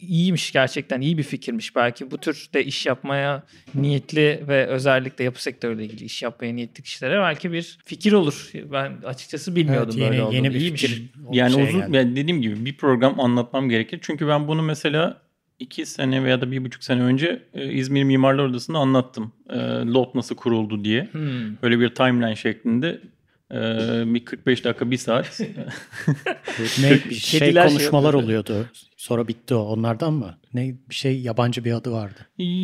iyiymiş gerçekten iyi bir fikirmiş belki bu türde iş yapmaya niyetli ve özellikle yapı sektörüyle ilgili iş yapmaya niyetli kişilere belki bir fikir olur. Ben açıkçası bilmiyordum Evet, yeni, böyle olduğunu. yeni bir İyiymiş. fikir. Yani şey uzun geldi. yani dediğim gibi bir program anlatmam gerekir. Çünkü ben bunu mesela iki sene veya da bir buçuk sene önce e, İzmir Mimarlar Odası'nda anlattım. E, LOT nasıl kuruldu diye. Hmm. Böyle bir timeline şeklinde e, bir 45 dakika bir saat. Şey şey konuşmalar yapıyor. oluyordu. Sonra bitti o. Onlardan mı? Ne bir şey yabancı bir adı vardı.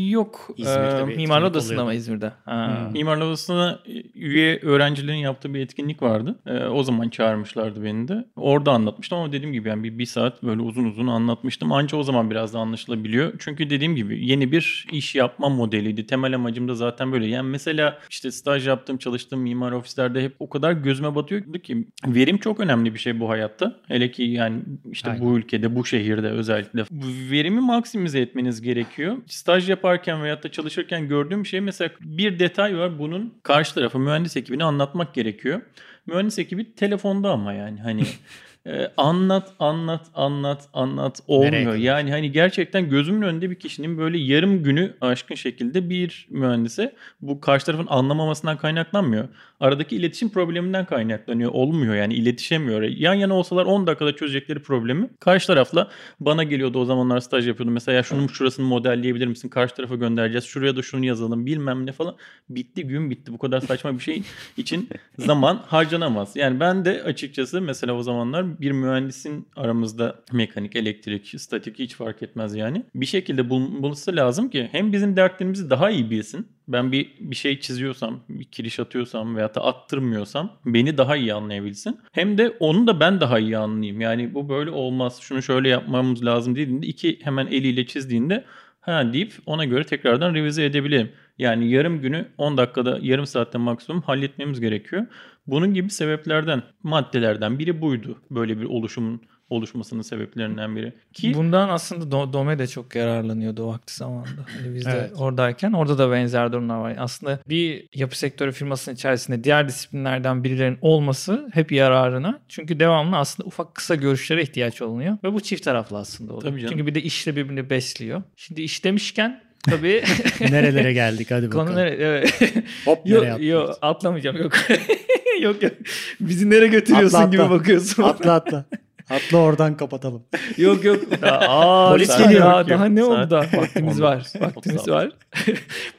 Yok. İzmir'de e, bir- Mimar etkinlik Odası'nda mı İzmir'de? Ha. Hmm. Mimarlar Odası'na üye öğrencilerin yaptığı bir etkinlik vardı. Ee, o zaman çağırmışlardı beni de. Orada anlatmıştım ama dediğim gibi yani bir, bir saat böyle uzun uzun anlatmıştım. Anca o zaman biraz da anlaşılabiliyor. Çünkü dediğim gibi yeni bir iş yapma modeliydi. Temel amacım da zaten böyle. Yani mesela işte staj yaptığım, çalıştığım mimar ofislerde hep o kadar gözüme batıyordu ki verim çok önemli bir şey bu hayatta. Hele ki yani işte Aynen. bu ülkede, bu şehirde özellikle. Verimi maksimize etmeniz gerekiyor. Staj yaparken veyahut da çalışırken gördüğüm şey mesela bir detay var. Bunun karşı tarafı mühendis ekibine anlatmak gerekiyor. Mühendis ekibi telefonda ama yani hani e, anlat anlat anlat anlat olmuyor. Yani hani gerçekten gözümün önünde bir kişinin böyle yarım günü aşkın şekilde bir mühendise bu karşı tarafın anlamamasından kaynaklanmıyor. Aradaki iletişim probleminden kaynaklanıyor. Olmuyor yani iletişemiyor. Yan yana olsalar 10 dakikada çözecekleri problemi karşı tarafla bana geliyordu o zamanlar staj yapıyordum. Mesela ya şunun şurasını modelleyebilir misin? Karşı tarafa göndereceğiz. Şuraya da şunu yazalım bilmem ne falan. Bitti gün bitti. Bu kadar saçma bir şey için zaman harcanamaz. Yani ben de açıkçası mesela o zamanlar bir mühendisin aramızda mekanik, elektrik, statik hiç fark etmez yani. Bir şekilde bulunması lazım ki hem bizim dertlerimizi daha iyi bilsin. Ben bir bir şey çiziyorsam, bir kiriş atıyorsam veya da attırmıyorsam beni daha iyi anlayabilsin. Hem de onu da ben daha iyi anlayayım. Yani bu böyle olmaz. Şunu şöyle yapmamız lazım dediğinde iki hemen eliyle çizdiğinde ha deyip ona göre tekrardan revize edebilirim. Yani yarım günü 10 dakikada, yarım saatte maksimum halletmemiz gerekiyor. Bunun gibi sebeplerden, maddelerden biri buydu. Böyle bir oluşumun oluşmasının sebeplerinden biri. Ki Bundan aslında Do- Dome de çok yararlanıyordu o vakti zamanında. Hani biz de Evet. oradayken orada da benzer durumlar var. Aslında bir yapı sektörü firmasının içerisinde diğer disiplinlerden birilerinin olması hep yararına. Çünkü devamlı aslında ufak kısa görüşlere ihtiyaç olunuyor. Ve bu çift taraflı aslında oluyor. Tabii canım. Çünkü bir de işle birbirini besliyor. Şimdi iş demişken tabii Nerelere geldik hadi bakalım. konu nereye? Evet. Hop nereye yok, atlıyoruz? yok atlamayacağım yok. yok yok. Bizi nereye götürüyorsun Atla, gibi atla. bakıyorsun. Atla atla. Atla oradan kapatalım. Yok yok. Aa, Polis geliyor. Ya, daha ne oldu Saat da? Vaktimiz var. 19, Vaktimiz 36. var.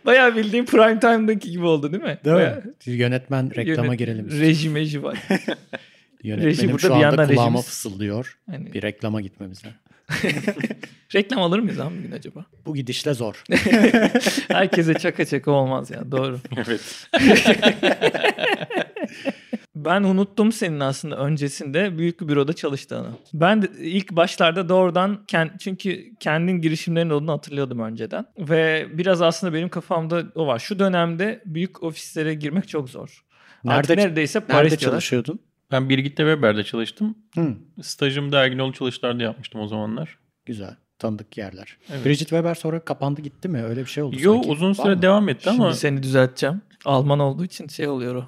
Bayağı bildiğin prime time'daki gibi oldu değil mi? Değil Bayağı mi? Yönetmen reklama yönet- girelim. Reji meji var. Yönetmenim burada şu bir anda kulağıma rejimiz- fısıldıyor. Hani Bir reklama gitmemiz lazım. reklam alır mıyız abi bugün acaba? Bu gidişle zor. Herkese çaka çaka olmaz ya doğru. evet. Ben unuttum senin aslında öncesinde büyük bir büroda çalıştığını. Ben de ilk başlarda doğrudan kend, çünkü kendin girişimlerin olduğunu hatırlıyordum önceden. Ve biraz aslında benim kafamda o var. Şu dönemde büyük ofislere girmek çok zor. Artık Nerede, neredeyse Paris nerede çalışıyordun? Ben Birgit'te Weber'de çalıştım. Hı, Stajımı da Erginoğlu çalıştaylarda yapmıştım o zamanlar. güzel. Tanıdık yerler. Evet. Bridget Weber sonra kapandı gitti mi? Öyle bir şey oldu Yo sanki. uzun Var süre mı? devam etti ama Şimdi seni düzelteceğim. Alman olduğu için şey oluyor o.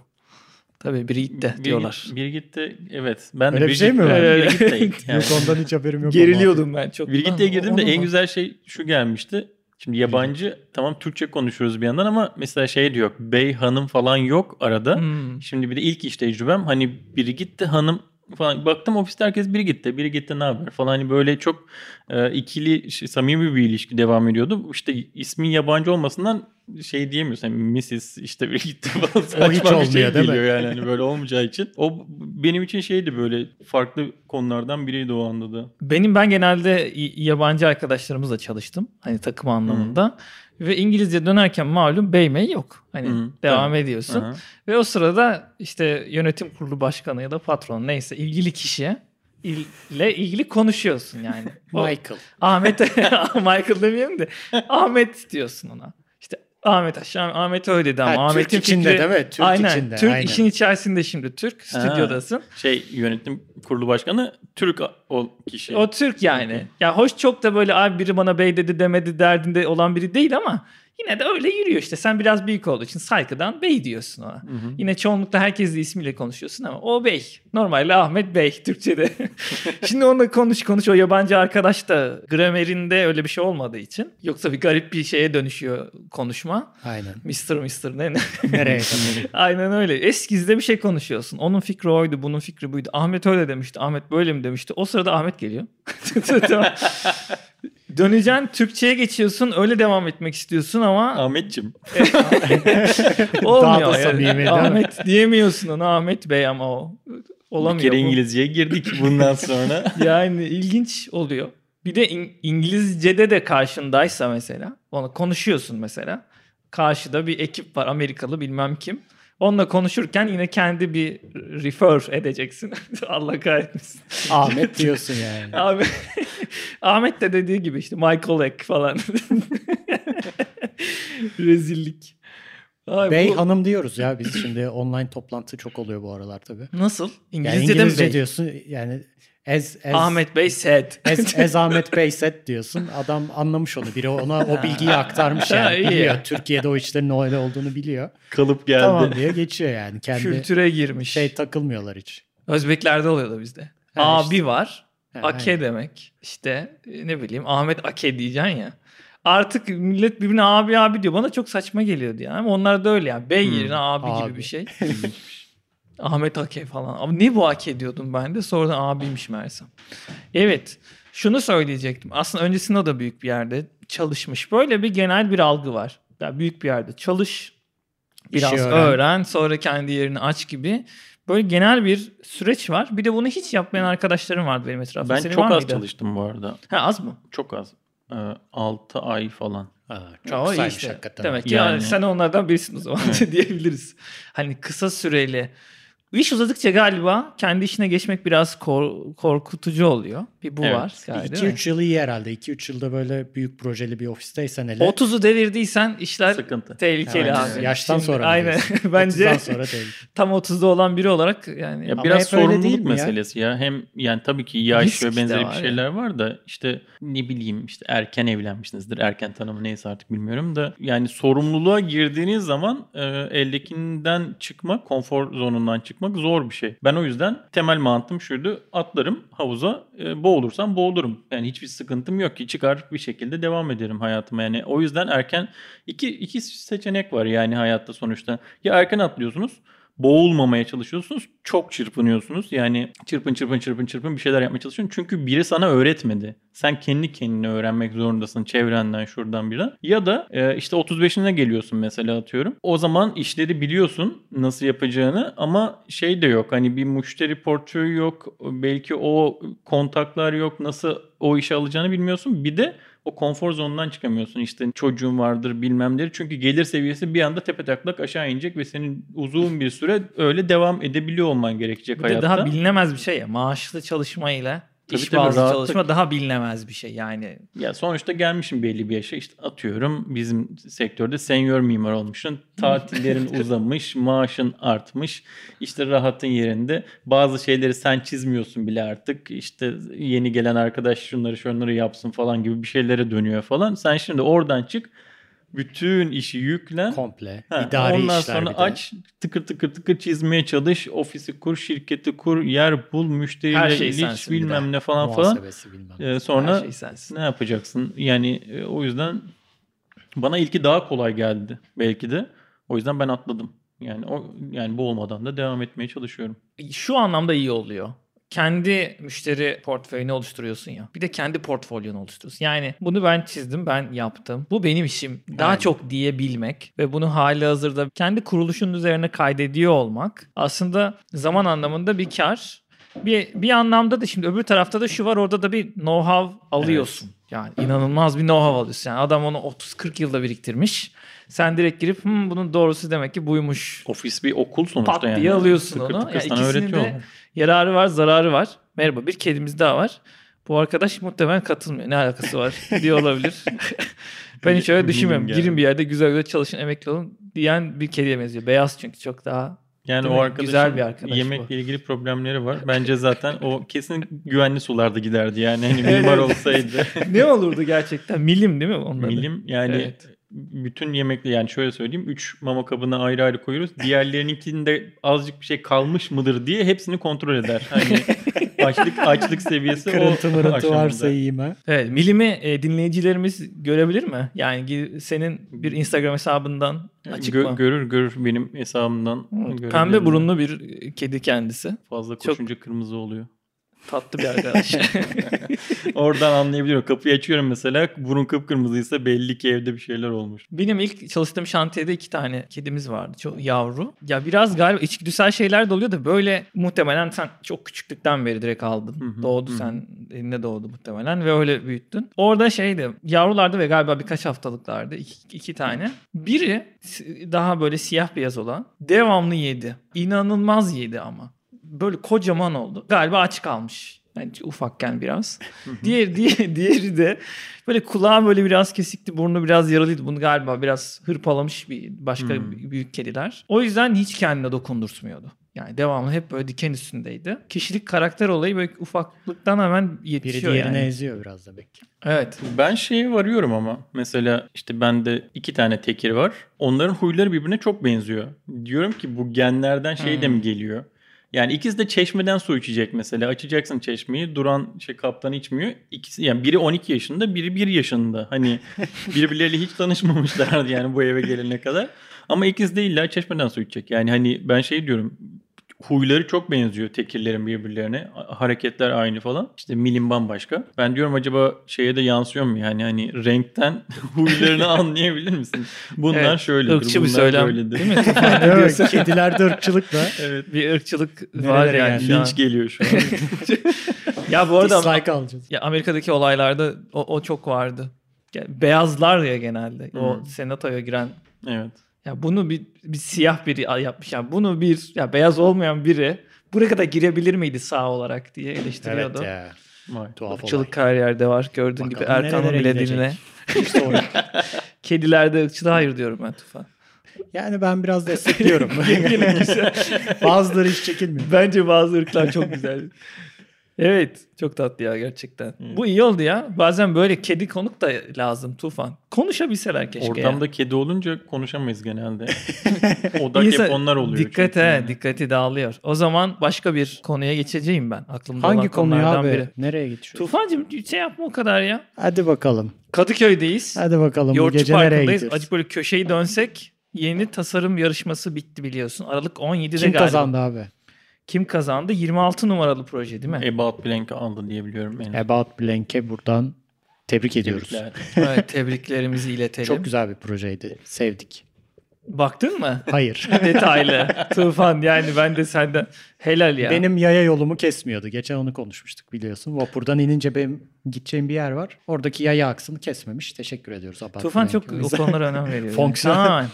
Tabii Brit de Birgit- diyorlar. Birgit'te evet. Ben Öyle de bir şey mi var? Evet. Birgit'teyim. Yani. Yok ondan hiç haberim yok. Geriliyordum ben çok. Lan, girdim de en güzel şey şu gelmişti. Şimdi yabancı tamam Türkçe konuşuyoruz bir yandan ama mesela şey diyor bey hanım falan yok arada. Hmm. Şimdi bir de ilk iş tecrübem hani biri gitti hanım falan baktım ofiste herkes biri gitti biri gitti ne haber falan hani böyle çok e, ikili şey, samimi bir ilişki devam ediyordu. İşte ismin yabancı olmasından şey diyemiyorsun hani Mrs işte biri gitti falan saçma hiç bir şey değil mi? yani hani böyle olmayacağı için. O benim için şeydi böyle farklı konulardan biriydi o anda da. Benim ben genelde yabancı arkadaşlarımızla çalıştım. Hani takım anlamında. Ve İngilizce dönerken malum beymey yok. Hani Hı, devam tabii. ediyorsun. Aha. Ve o sırada işte yönetim kurulu başkanı ya da patron neyse ilgili kişiye il- ile ilgili konuşuyorsun yani. Michael. Ahmet Michael demeyeyim de Ahmet diyorsun ona. Ahmet aşağı Ahmet öyle dedi ama Ha, Ahmet'in Türk içinde fikri- değil mi? Türk aynen. içinde, Türk aynen. işin içerisinde şimdi Türk stüdyodasın. Şey yönetim kurulu başkanı Türk o kişi. O Türk yani. Ya hoş çok da böyle abi biri bana bey dedi demedi derdinde olan biri değil ama yine de öyle yürüyor işte. Sen biraz büyük olduğu için saygıdan bey diyorsun ona. Yine çoğunlukla herkes de ismiyle konuşuyorsun ama o bey. Normalde Ahmet Bey Türkçe'de. Şimdi onunla konuş konuş o yabancı arkadaş da gramerinde öyle bir şey olmadığı için. Yoksa bir garip bir şeye dönüşüyor konuşma. Aynen. Mr. Mr. ne? Nereye? Aynen öyle. Eskizde bir şey konuşuyorsun. Onun fikri oydu, bunun fikri buydu. Ahmet öyle demişti, Ahmet böyle mi demişti. O sırada Ahmet geliyor. Döneceksin, Türkçe'ye geçiyorsun. Öyle devam etmek istiyorsun ama Ahmetçim. olmuyor. Daha da yani. samimi? Ahmet diyemiyorsun ona Ahmet Bey ama o. Olamıyor. Bir kere bu. İngilizceye girdik bundan sonra. Yani ilginç oluyor. Bir de İng- İngilizce'de de karşındaysa mesela, onu konuşuyorsun mesela. Karşıda bir ekip var Amerikalı bilmem kim. Onunla konuşurken yine kendi bir refer edeceksin. Allah kahretmesin. Ahmet diyorsun yani. Abi, Ahmet de dediği gibi işte Michael Eck falan. Rezillik. Abi Bey bu- hanım diyoruz ya biz şimdi online toplantı çok oluyor bu aralar tabii. Nasıl? Yani İngilizce'de mi İngilizce bey? diyorsun yani as, as, Ahmet Bey said. as, as Ahmet Bey said diyorsun. Adam anlamış onu. Biri ona o bilgiyi aktarmış yani. Biliyor. ya. Türkiye'de o işlerin öyle olduğunu biliyor. Kalıp geldi. Tamam diye geçiyor yani. Kendi Kültüre girmiş. şey takılmıyorlar hiç. Özbeklerde oluyor da bizde. Ha, Abi işte. var. Ha, Ake aynen. demek. İşte e, ne bileyim Ahmet Ake diyeceksin ya. Artık millet birbirine abi abi diyor. Bana çok saçma geliyordu yani. Ama onlar da öyle yani. Bey Hmm. yerine abi, Abi. gibi bir şey. Ahmet Ake falan. Ama ne bu Ake diyordum ben de. Sonradan abiymiş meğersem. Evet. Şunu söyleyecektim. Aslında öncesinde da büyük bir yerde çalışmış. Böyle bir genel bir algı var. Yani büyük bir yerde çalış. Biraz İşi öğren. öğren. Sonra kendi yerini aç gibi. Böyle genel bir süreç var. Bir de bunu hiç yapmayan arkadaşlarım vardı benim etrafımda. Ben Senin çok var az mıydı? çalıştım bu arada. Ha az mı? Çok az. 6 ay falan. Ha, Çok iyi kısaymış işte. hakikaten. Demek ki Yani- yani sen onlardan birisin o zaman diyebiliriz. Hani kısa süreli. İş uzadıkça galiba kendi işine geçmek biraz kor- korkutucu oluyor. Bir bu Evet. var. galiba, değil mi? 2-3 yıl iyi herhalde. 2-3 yılda böyle büyük projeli bir ofisteysen hele. 30'u devirdiysen işler Sıkıntı. tehlikeli Aynen. abi. Yaştan Şimdi- sonra Aynen. Bence 30'dan sonra tam 30'da olan biri olarak yani Ya Ama biraz sorumluluk değil mi ya? meselesi ya? Hem yani tabii ki yaş Risk ve benzeri bir şeyler var da işte ne bileyim işte erken evlenmişsinizdir. Erken tanımı neyse artık bilmiyorum da yani sorumluluğa girdiğiniz zaman e, eldekinden çıkmak, konfor zonundan çıkmak zor bir şey. Ben o yüzden temel mantığım şuydu. Atlarım havuza e, boğulursam boğulurum. Yani hiçbir sıkıntım yok ki çıkar bir şekilde devam ederim hayatıma. Yani o yüzden erken iki, iki seçenek var yani hayatta sonuçta. Ya erken atlıyorsunuz boğulmamaya çalışıyorsunuz. Çok çırpınıyorsunuz. Yani çırpın çırpın çırpın çırpın bir şeyler yapmaya çalışıyorsun. Çünkü biri sana öğretmedi. Sen kendi kendine öğrenmek zorundasın çevrenden şuradan biri. Ya da e, işte 35'ine geliyorsun mesela atıyorum. O zaman işleri biliyorsun nasıl yapacağını ama şey de yok. Hani bir müşteri portföyü yok. Belki o kontaklar yok. Nasıl o işe alacağını bilmiyorsun. Bir de o konfor zonundan çıkamıyorsun. İşte çocuğun vardır bilmem neleri. Çünkü gelir seviyesi bir anda tepe taklak aşağı inecek ve senin uzun bir süre öyle devam edebiliyor olman gerekecek bir hayatta. daha bilinemez bir şey ya. Maaşlı çalışmayla Tabii iş tabii, bazlı rahatlık. çalışma daha bilinemez bir şey. Yani Ya sonuçta gelmişim belli bir yaşa işte atıyorum bizim sektörde senior mimar olmuşsun. Tatillerin uzamış, maaşın artmış. işte rahatın yerinde. Bazı şeyleri sen çizmiyorsun bile artık. İşte yeni gelen arkadaş şunları şunları yapsın falan gibi bir şeylere dönüyor falan. Sen şimdi oradan çık. Bütün işi yüklen. Komple. Ha, İdari ondan işler sonra aç tıkır tıkır tıkır çizmeye çalış. Ofisi kur, şirketi kur, yer bul, müşteriyle Her şey bilmem ne falan falan. Bilmem. Ee, sonra her şey sensin. ne yapacaksın? Yani e, o yüzden bana ilki daha kolay geldi belki de. O yüzden ben atladım. Yani o yani bu olmadan da devam etmeye çalışıyorum. şu anlamda iyi oluyor. Kendi müşteri portföyünü oluşturuyorsun ya. Bir de kendi portfolyonu oluşturuyorsun. Yani bunu ben çizdim, ben yaptım. Bu benim işim. Daha Aynen. çok diyebilmek ve bunu hali hazırda kendi kuruluşun üzerine kaydediyor olmak aslında zaman anlamında bir kar. Bir, bir anlamda da şimdi öbür tarafta da şu var orada da bir know-how alıyorsun. Yani inanılmaz bir know-how alıyorsun. Yani adam onu 30-40 yılda biriktirmiş. Sen direkt girip "Hmm, bunun doğrusu demek ki buymuş Ofis bir okul sonuçta pat yani. diye alıyorsun Tıkır onu. tıkır Yani ikisinin öğretiyorlar. de yararı var, zararı var. Merhaba bir kedimiz daha var. Bu arkadaş muhtemelen katılmıyor. Ne alakası var diye olabilir. Ben hiç öyle düşünmüyorum. Girin bir yerde güzel güzel çalışın emekli olun diyen bir kediye benziyor. Beyaz çünkü çok daha Yani Değil o arkadaşın Güzel bir arkadaş yemekle bu. ilgili problemleri var. Bence zaten o kesin güvenli sularda giderdi yani. Hani mimar olsaydı. ne olurdu gerçekten? Milim değil mi onların? Milim yani Evet. Bütün yemekli yani şöyle söyleyeyim 3 mama kabına ayrı ayrı koyuyoruz. Diğerlerininkinde azıcık bir şey kalmış mıdır diye hepsini kontrol eder. Hani açlık açlık seviyesi Kırıntı o mırıntı varsa yiyeyim ha. Evet, Milimi e, dinleyicilerimiz görebilir mi? Yani senin bir Instagram hesabından açık Gö- mı? görür görür benim hesabımdan. görebilirler. Pembe burunlu bir kedi kendisi. Fazla Çok- koşunca kırmızı oluyor. Tatlı bir arkadaş. Oradan anlayabiliyorum. Kapıyı açıyorum mesela burun kıpkırmızıysa belli ki evde bir şeyler olmuş. Benim ilk çalıştığım şantiyede iki tane kedimiz vardı. Çok yavru. Ya biraz galiba içgüdüsel şeyler de oluyor da böyle muhtemelen sen çok küçüklükten beri direkt aldın. Doğdu sen elinde doğdu muhtemelen ve öyle büyüttün. Orada şeydi yavrulardı ve galiba birkaç haftalıklardı. iki, iki tane. Biri daha böyle siyah beyaz olan devamlı yedi. İnanılmaz yedi ama. Böyle kocaman oldu. Galiba aç kalmış. Yani ufakken biraz. Diğer, diğer, diğeri de böyle kulağı böyle biraz kesikti, burnu biraz yaralıydı. Bunu galiba biraz hırpalamış bir başka Hmm. büyük kediler. O yüzden hiç kendine dokundurtmuyordu. Yani devamlı hep böyle diken üstündeydi. Kişilik karakter olayı böyle ufaklıktan hemen Biri yetişiyor diğerini yani. eziyor biraz da belki. Evet. Ben şeye varıyorum ama mesela işte bende iki tane tekir var. Onların huyları birbirine çok benziyor. Diyorum ki bu genlerden şey de Hmm. mi geliyor? Yani ikisi de çeşmeden su içecek mesela. Açacaksın çeşmeyi. Duran şey kaptan içmiyor. İkisi yani biri 12 yaşında, biri 1 yaşında. Hani birbirleriyle hiç tanışmamışlardı yani bu eve gelene kadar. Ama ikisi de illa çeşmeden su içecek. Yani hani ben şey diyorum huyları çok benziyor tekirlerin birbirlerine. Ha- Hareketler aynı falan. İşte milim bambaşka. Ben diyorum acaba şeye de yansıyor mu yani hani renkten huylarını anlayabilir misin? Bunlar Evet, şöyledir. ırkçı bir bunlar söylem. böyledir. Değil mi? Evet? Kedilerde ırkçılıkla Evet. bir ırkçılık var Nerelere yani şu an. Linç geliyor şu an. Ya bu arada dislike alacağız. ya Amerika'daki olaylarda o, o çok vardı. Yani beyazlar ya genelde. O Hmm. senatoya giren evet. Ya bunu bir, bir siyah biri yapmış. Yani bunu bir ya beyaz olmayan biri buraya kadar girebilir miydi sağ olarak diye eleştiriyordu. Evet ya. Vay. Tuhaf. Irkçılık her yerde var. Gördüğün gibi Bakalım Erkan'ın nerelere bile o. Kedilerde ırkçılığa hayır diyorum ben Tufan. Yani ben biraz destekliyorum. Bazıları hiç çekilmiyor. Bence bazı ırklar çok güzel. Evet. Çok tatlı ya gerçekten. Bu iyi oldu ya. Bazen böyle kedi konuk da lazım Tufan. Konuşabilseler keşke Ortamda ya. kedi olunca konuşamayız genelde. Odak İnsan- hep onlar oluyor. Dikkat he, yani. dikkati dağılıyor. O zaman başka bir konuya geçeceğim ben. Aklımda Hangi olan konuya konulardan abi? biri. Nereye geçiyor? Tufancığım şey yapma o kadar ya. Hadi bakalım. Kadıköy'deyiz. Hadi bakalım bu Yoğurtçu gece nereye gidiyoruz? Acık böyle köşeyi dönsek yeni tasarım yarışması bitti biliyorsun. Aralık 17'de Kim galiba. kazandı abi? Kim kazandı? 26 numaralı proje değil mi? About Blank'ı aldı diye biliyorum. En About Blank'e buradan tebrik ediyoruz. Tebrikler. evet, tebriklerimizi iletelim. Çok güzel bir projeydi. Sevdik. Baktın mı? Hayır. Detaylı. Tufan yani ben de senden helal ya. Benim yaya yolumu kesmiyordu. Geçen onu konuşmuştuk biliyorsun. Vapurdan inince benim gideceğim bir yer var. Oradaki yaya aksını kesmemiş. Teşekkür ediyoruz. Tufan çok o konulara önem veriyor. Fonksiyon. Tamam.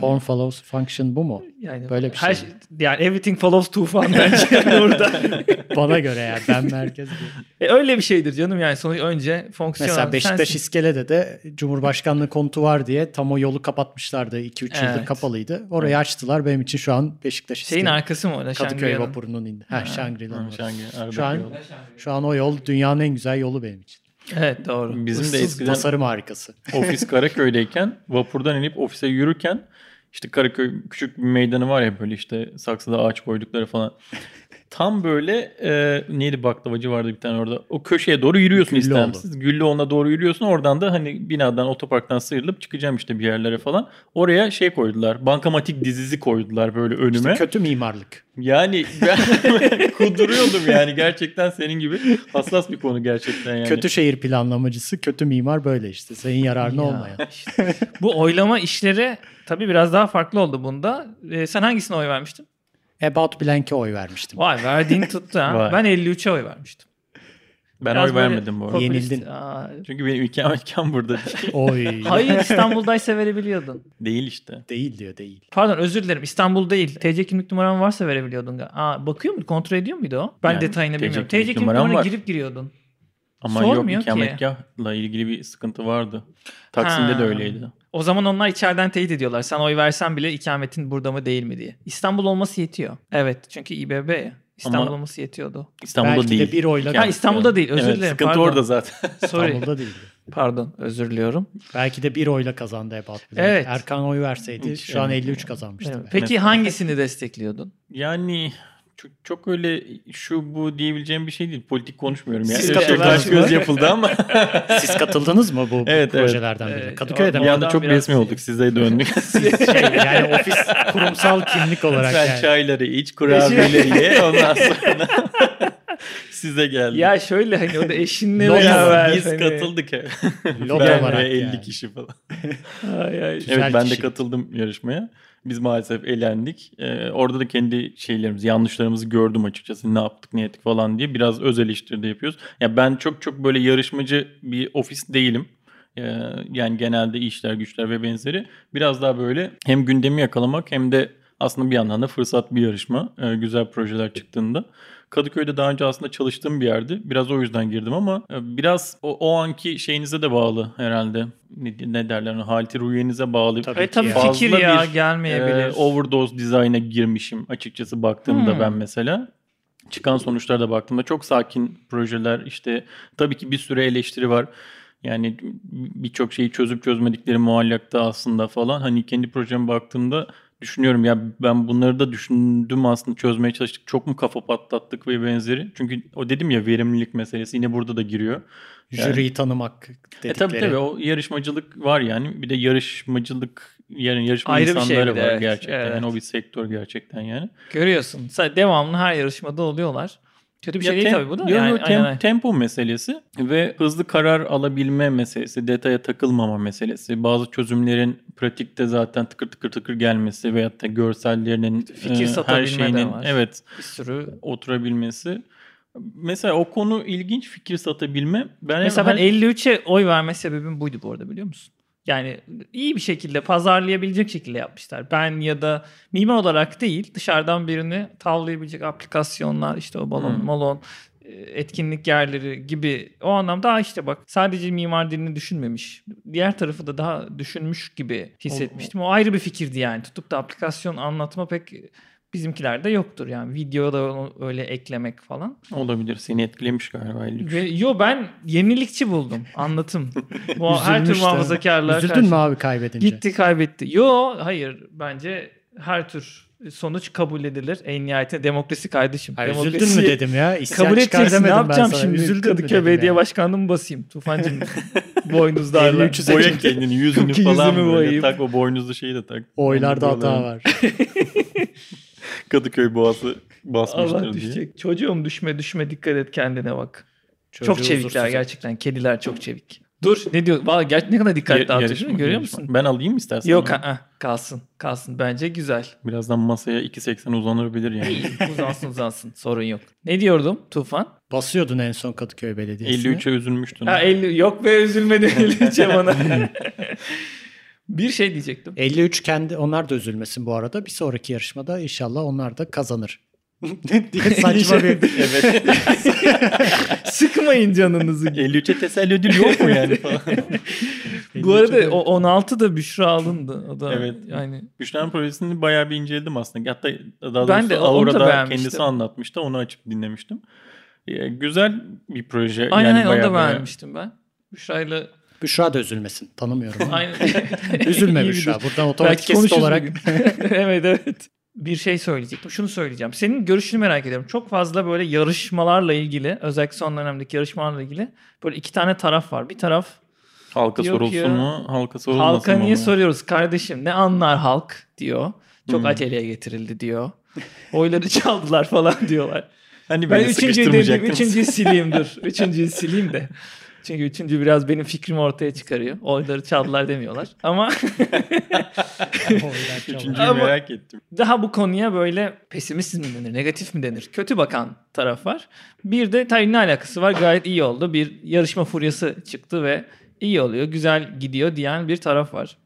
Form follows function bu mu? Yani Böyle bir her şey. Yani everything follows Tufan bence burada. Bana göre ya ben merkez. E, öyle bir şeydir canım yani sonuç önce fonksiyon. Mesela Beşiktaş sensin. İskele'de de Cumhurbaşkanlığı konutu var diye tam o yolu kapatmışlardı. 2-3 yıldır Evet. Kapalıydı. Orayı açtılar. Benim için şu an Beşiktaş Şeyin İskele. arkası mı orada? Kadıköy vapurunun indi. Ha, Ha, orası. Şangri- Şu an, şu an o yol dünyanın en güzel yolu benim için. Evet doğru. Bizim de Issız eskiden tasarım harikası. ofis Karaköy'deyken vapurdan inip ofise yürürken işte Karaköy küçük bir meydanı var ya böyle işte saksıda ağaç koydukları falan. Tam böyle e, neydi baklavacı vardı bir tane orada. O köşeye doğru yürüyorsun Güllüoğlu. istemsiz. Güllüoğlu'na doğru yürüyorsun. Oradan da hani binadan otoparktan sıyrılıp çıkacağım işte bir yerlere falan. Oraya şey koydular. Bankamatik dizisi koydular böyle önüme. İşte kötü mimarlık. Yani ben kuduruyordum yani gerçekten senin gibi hassas bir konu gerçekten yani. Kötü şehir planlamacısı, kötü mimar böyle işte. Senin yararına Ya, olmayan. işte. Bu oylama işleri tabii biraz daha farklı oldu bunda. Ee, sen hangisine oy vermiştin? About Blank'e oy vermiştim. Vay verdiğin tuttu ha. Vay. Ben 53'e oy vermiştim. ben Biraz oy vermedim bu arada. Yenildin. Aa, Çünkü benim ikametgahım burada değil. Oy. Hayır İstanbul'daysa verebiliyordun. değil işte. Değil diyor değil. Pardon özür dilerim İstanbul değil. TC kimlik numaran varsa verebiliyordun. Aa, bakıyor mu? Kontrol ediyor muydu o? Ben Yani detayını TC bilmiyorum. TC kimlik var. girip giriyordun. Ama yok Sormuyor ki. ikametgahla ilgili bir sıkıntı vardı. Taksim'de Ha. de öyleydi. O zaman onlar içeriden teyit ediyorlar. Sen oy versen bile ikametin burada mı değil mi diye. İstanbul olması yetiyor. Evet çünkü İBB ya. İstanbul Ama- olması yetiyordu. İstanbul'da Belki değil. de bir oyla Ha, İstanbul'da değil, özür Evet, dilerim, Sıkıntı pardon. orada zaten. Sorry. İstanbul'da değildi. Pardon özür diliyorum. Belki de bir oyla kazandı Ebat. Evet. Erkan oy verseydi Hiç şu an evet. 53 kazanmıştı. Evet. belki. Peki hangisini destekliyordun? Yani çok, çok öyle şu bu diyebileceğim bir şey değil. Politik konuşmuyorum. Yani. Siz Çok katıldınız göz yapıldı ama Siz katıldınız mı bu Evet, evet. projelerden Evet. birine? Kadıköy'de O- mi? bir anda çok biraz- resmi olduk. Size döndük. şey, yani ofis kurumsal kimlik olarak Sen yani. çayları iç, kurabiyeleri ye. Ondan sonra size geldi. Ya şöyle hani o da eşinle beraber. Biz hani. katıldık. Ben olarak ve 50 yani. kişi falan. Ay, ay. Evet ben de katıldım yarışmaya. Biz maalesef elendik. Ee, orada da kendi şeylerimizi, yanlışlarımızı gördüm açıkçası. Ne yaptık, ne ettik falan diye. Biraz öz eleştiri de yapıyoruz. Ya ben çok çok böyle yarışmacı bir ofis değilim. Ee, yani genelde işler, güçler ve benzeri. Biraz daha böyle hem gündemi yakalamak hem de aslında bir yandan da fırsat bir yarışma. Ee, güzel projeler çıktığında. Kadıköy'de daha önce aslında çalıştığım bir yerdi. Biraz o yüzden girdim ama e, biraz o, o anki şeyinize de bağlı herhalde. Ne, ne derler? Halti rüyenize bağlı. Tabii ki tabii. Fazla fikir ya bir, gelmeyebilir. Ee, overdose design'a girmişim açıkçası baktığımda Hmm. ben mesela. Çıkan sonuçlara da baktığımda çok sakin projeler işte tabii ki bir sürü eleştiri var. Yani birçok şeyi çözüp çözmedikleri muallakta aslında falan. Hani kendi projeme baktığımda düşünüyorum ya ben bunları da düşündüm aslında çözmeye çalıştık. Çok mu kafa patlattık ve benzeri. Çünkü o dedim ya verimlilik meselesi yine burada da giriyor. Yani- Jüriyi tanımak dedikleri. E tabii tabii o yarışmacılık var yani. Bir de yarışmacılık yani yarışma Ayrı şey insanları bir de, var evet. gerçekten. Evet. Yani o bir sektör gerçekten yani. Görüyorsun. Devamlı her yarışmada oluyorlar. Kötü bir şey Ya değil tem- tabii bu da. yo, Yani, yo, tem- aynen. tempo meselesi ve hızlı karar alabilme meselesi, detaya takılmama meselesi, bazı çözümlerin pratikte zaten tıkır tıkır tıkır gelmesi veyahut da görsellerinin Fikir e, her şeyinin var. evet bir sürü. oturabilmesi. Mesela o konu ilginç fikir satabilme. Ben Mesela ben her- 53'e oy verme sebebim buydu bu arada biliyor musun? Yani iyi bir şekilde pazarlayabilecek şekilde yapmışlar. Ben ya da mimar olarak değil dışarıdan birini tavlayabilecek aplikasyonlar işte o balon Hmm. malon e, etkinlik yerleri gibi o anlamda "Aa işte bak sadece mimar dilini düşünmemiş. Diğer tarafı da daha düşünmüş gibi hissetmiştim. O ayrı bir fikirdi yani. Tutup da aplikasyon anlatma pek bizimkilerde yoktur yani. Videoda öyle eklemek falan. olabilir. Seni etkilemiş galiba. 53. Ve, yo ben yenilikçi buldum anlatım. Bu her tür muhafazakarlar Üzüldün karşı- mü abi kaybedince? Gitti kaybetti. Yo hayır bence her tür sonuç kabul edilir. En nihayetinde demokrasi kardeşim. Hayır, demokrasi üzüldün mü dedim ya. İsyan Kabul edeceksin. Ne yapacağım şimdi? Üzüldün Kadıköy Belediye yani. Başkanlığı'nı mı basayım? Tufancım boynuzlarla. 53'ü seçin. Boya kendini yüzünü falan böyle tak o boynuzlu şeyi de tak. Oylarda hata var. Kadıköy boğası basmıştır Allah diye. düşecek. Çocuğum düşme düşme dikkat et kendine bak. Çocuğu çok çevikler huzursuz gerçekten. Kediler çok çevik. Dur ne diyor? Valla ger- ne kadar dikkat Yar- dağıtıyor yarışma- değil mi? Görüyor yarışma. musun? Ben alayım istersen. Yok ha, kalsın. Kalsın. Bence güzel. Birazdan masaya 2.80 uzanabilir yani. Uzansın uzansın sorun yok. Ne diyordum Tufan? Basıyordun en son Kadıköy Belediyesi'ne. 53'e üzülmüştün. Ha 50 yok be üzülmedim 53'e bana. Bir şey diyecektim. 53 kendi onlar da üzülmesin bu arada. Bir sonraki yarışmada inşallah onlar da kazanır. diye saçma bir evet. Sıkmayın canınızı. 53'e teselli ödül yok mu yani falan. Bu arada o 16 da Büşra alındı. O da Evet. yani Büşra'nın projesini bayağı bir inceledim aslında. Hatta daha Ben doğrusu de onu da Aura'da beğenmiştim. kendisi anlatmıştı. Onu açıp dinlemiştim. Ee, güzel bir proje. aynen yani aynen onu da beğenmiştim ben. Büşra'yla Büşra da üzülmesin. Tanımıyorum. aynen. Üzülme Büşra. Buradan otomatik olarak evet evet. Bir şey söyleyecektim. Şunu söyleyeceğim. Senin görüşünü merak ediyorum. Çok fazla böyle yarışmalarla ilgili, özellikle son dönemdeki yarışmalarla ilgili böyle iki tane taraf var. Bir taraf Halka sorulsun ya. mu? Halka sorulmasın halka mı? niye soruyoruz kardeşim? Ne anlar halk diyor. Çok Hmm. aceleye getirildi diyor. Oyları çaldılar falan diyorlar. Hani Ben üçüncüyü dedim. Üçüncüyü sileyim dur. Üçüncüyü sileyim de. Çünkü üçüncü biraz benim fikrimi ortaya çıkarıyor. Oyları çaldılar demiyorlar. Ama Üçüncüyü Ama- merak ettim. daha bu konuya böyle pesimist mi denir, negatif mi denir, kötü bakan taraf var. Bir de tabii ne alakası var gayet iyi oldu. Bir yarışma furyası çıktı ve iyi oluyor, güzel gidiyor diyen bir taraf var.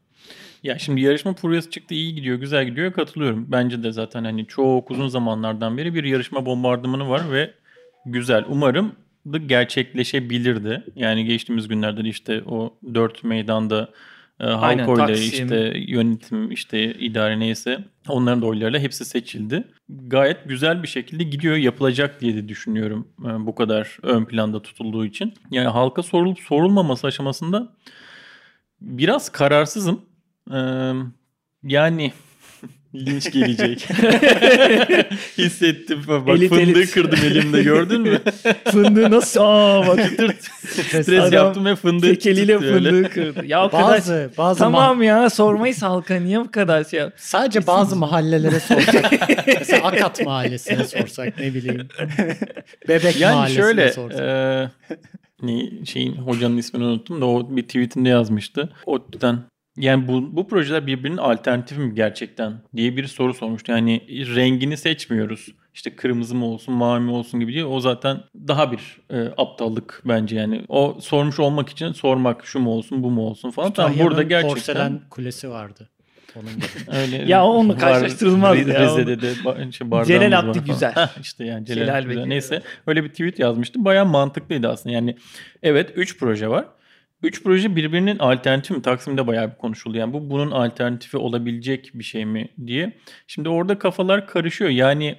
Ya şimdi yarışma furyası çıktı iyi gidiyor güzel gidiyor katılıyorum. Bence de zaten hani çok uzun zamanlardan beri bir yarışma bombardımanı var ve güzel. Umarım gerçekleşebilirdi. Yani geçtiğimiz günlerde de işte o dört meydanda e, halk oyları işte yönetim işte idare neyse onların da oylarıyla hepsi seçildi. Gayet güzel bir şekilde gidiyor yapılacak diye de düşünüyorum e, bu kadar ön planda tutulduğu için. Yani halka sorulup sorulmaması aşamasında biraz kararsızım. E, yani linç gelecek. Hissettim. Bak Elit, fındığı elit. kırdım elimde gördün mü? Fındığı nasıl? Aa bak. Stres Adam yaptım ve fındığı Tek eliyle fındığı kırdı. Ya o kadar Bazı bazı Tamam ya sormayız halka niye bu kadar şey yap- Sadece bazı mahallelere sorsak. mesela Akat mahallesine sorsak ne bileyim. Bebek Yani mahallesine şöyle sorsak. e, ne şeyin hocanın ismini unuttum da o bir tweetinde yazmıştı. ODTÜ'den yani bu, bu projeler birbirinin alternatifi mi gerçekten diye bir soru sormuştu. Yani rengini seçmiyoruz. İşte kırmızı mı olsun, mavi mi olsun gibi değil. O zaten daha bir e, aptallık bence yani. O sormuş olmak için sormak şu mu olsun, bu mu olsun falan. Kütahya'nın burada gerçekten porselen kulesi vardı. Onun gibi. öyle Ya onunla karşılaştırılmaz Rize- ya. Rize'de de ba- şey, Celal Abdi güzel. İşte yani Celal, Celal güzel. Neyse öyle bir tweet yazmıştı. Bayağı mantıklıydı aslında. Yani evet 3 proje var. 3 proje birbirinin alternatifi mi? Taksim'de bayağı bir konuşuldu. Yani bu bunun alternatifi olabilecek bir şey mi diye. Şimdi orada kafalar karışıyor. Yani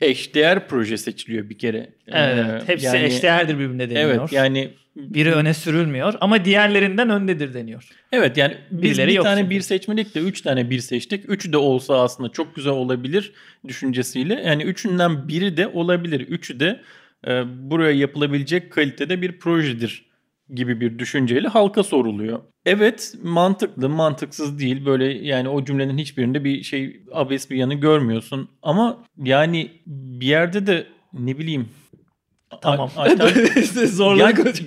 eşdeğer proje seçiliyor bir kere. Evet, Ee, hepsi yani- eşdeğerdir birbirine deniyor. Evet yani Biri öne sürülmüyor ama diğerlerinden öndedir deniyor. Evet yani biz Birileri bir tane bir seçmedik de üç tane bir seçtik. Üçü de olsa aslında çok güzel olabilir düşüncesiyle. Yani üçünden biri de olabilir. Üçü de e, buraya yapılabilecek kalitede bir projedir gibi bir düşünceyle halka soruluyor. Evet mantıklı mantıksız değil böyle yani o cümlenin hiçbirinde bir şey abes bir yanı görmüyorsun. Ama yani bir yerde de ne bileyim Tamam. hocam.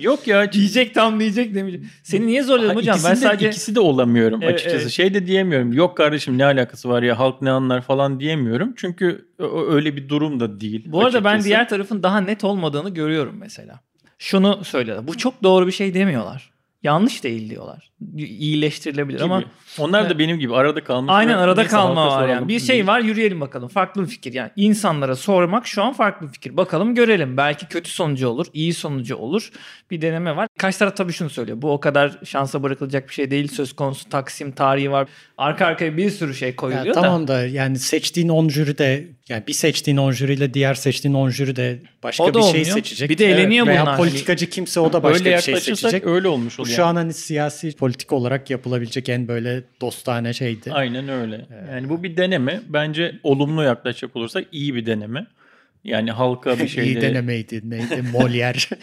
yok ya Diyecek tam diyecek demeyecek. Seni niye zorladın hocam? Ben ikisinde- sadece ikisi de olamıyorum Evet, açıkçası. evet. Şey de diyemiyorum. Yok kardeşim ne alakası var ya halk ne anlar falan diyemiyorum. Çünkü öyle bir durum da değil. Bu arada ben açıkçası. diğer tarafın daha net olmadığını görüyorum mesela. Şunu söylüyorlar. Bu çok doğru bir şey demiyorlar. Yanlış değil diyorlar. İyileştirilebilir Gibi. ama onlar da benim gibi arada kalmış. aynen arada neyse, kalma var yani. Bir şey var yürüyelim bakalım. Farklı bir fikir yani. insanlara sormak şu an farklı bir fikir. Bakalım görelim. Belki kötü sonucu olur, iyi sonucu olur. Bir deneme var. Kaç taraf tabii şunu söylüyor. Bu o kadar şansa bırakılacak bir şey değil. Söz konusu Taksim tarihi var. Arka arkaya bir sürü şey Ya koyuluyor da. tamam da yani seçtiğin 10 jüri de yani bir seçtiğin 10 jüriyle diğer seçtiğin 10 jüri de başka O da bir şey olmuyor. seçecek. Bir de eğleniyor Veya bunlar. politikacı kimse o da başka Öyle bir şey seçecek. öyle olmuş Bu oluyor. şu an hani siyasi politik olarak yapılabilecek en böyle dostane şeydi. Aynen öyle. Yani bu bir deneme. Bence olumlu yaklaşacak olursak iyi bir deneme. Yani halka bir şeyleri... İyi denemeydi. Neydi? Molière.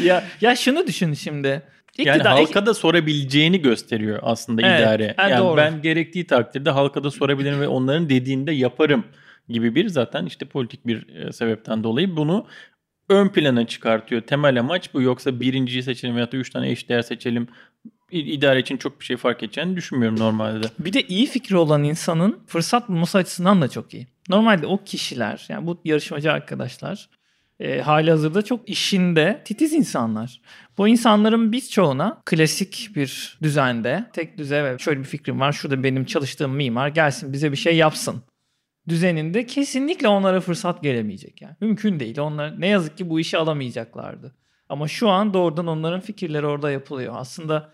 ya ya şunu düşün şimdi. Yani İktidar- halka da sorabileceğini gösteriyor aslında Evet, idare. yani doğru. ben gerektiği takdirde halka da sorabilirim ve onların dediğinde yaparım gibi bir zaten işte politik bir e, sebepten dolayı bunu ön plana çıkartıyor. Temel amaç bu. Yoksa birinciyi seçelim veyahut da üç tane eşdeğer seçelim. İdare için çok bir şey fark edeceğini düşünmüyorum normalde de. Bir de iyi fikri olan insanın fırsat bulması açısından da çok iyi. Normalde o kişiler yani bu yarışmacı arkadaşlar e, hali hazırda çok işinde titiz insanlar. Bu insanların birçoğuna klasik bir düzende tek düze ve şöyle bir fikrim var şurada benim çalıştığım mimar gelsin bize bir şey yapsın düzeninde kesinlikle onlara fırsat gelemeyecek yani. Mümkün değil. Onlar ne yazık ki bu işi alamayacaklardı. Ama şu an doğrudan onların fikirleri orada yapılıyor. Aslında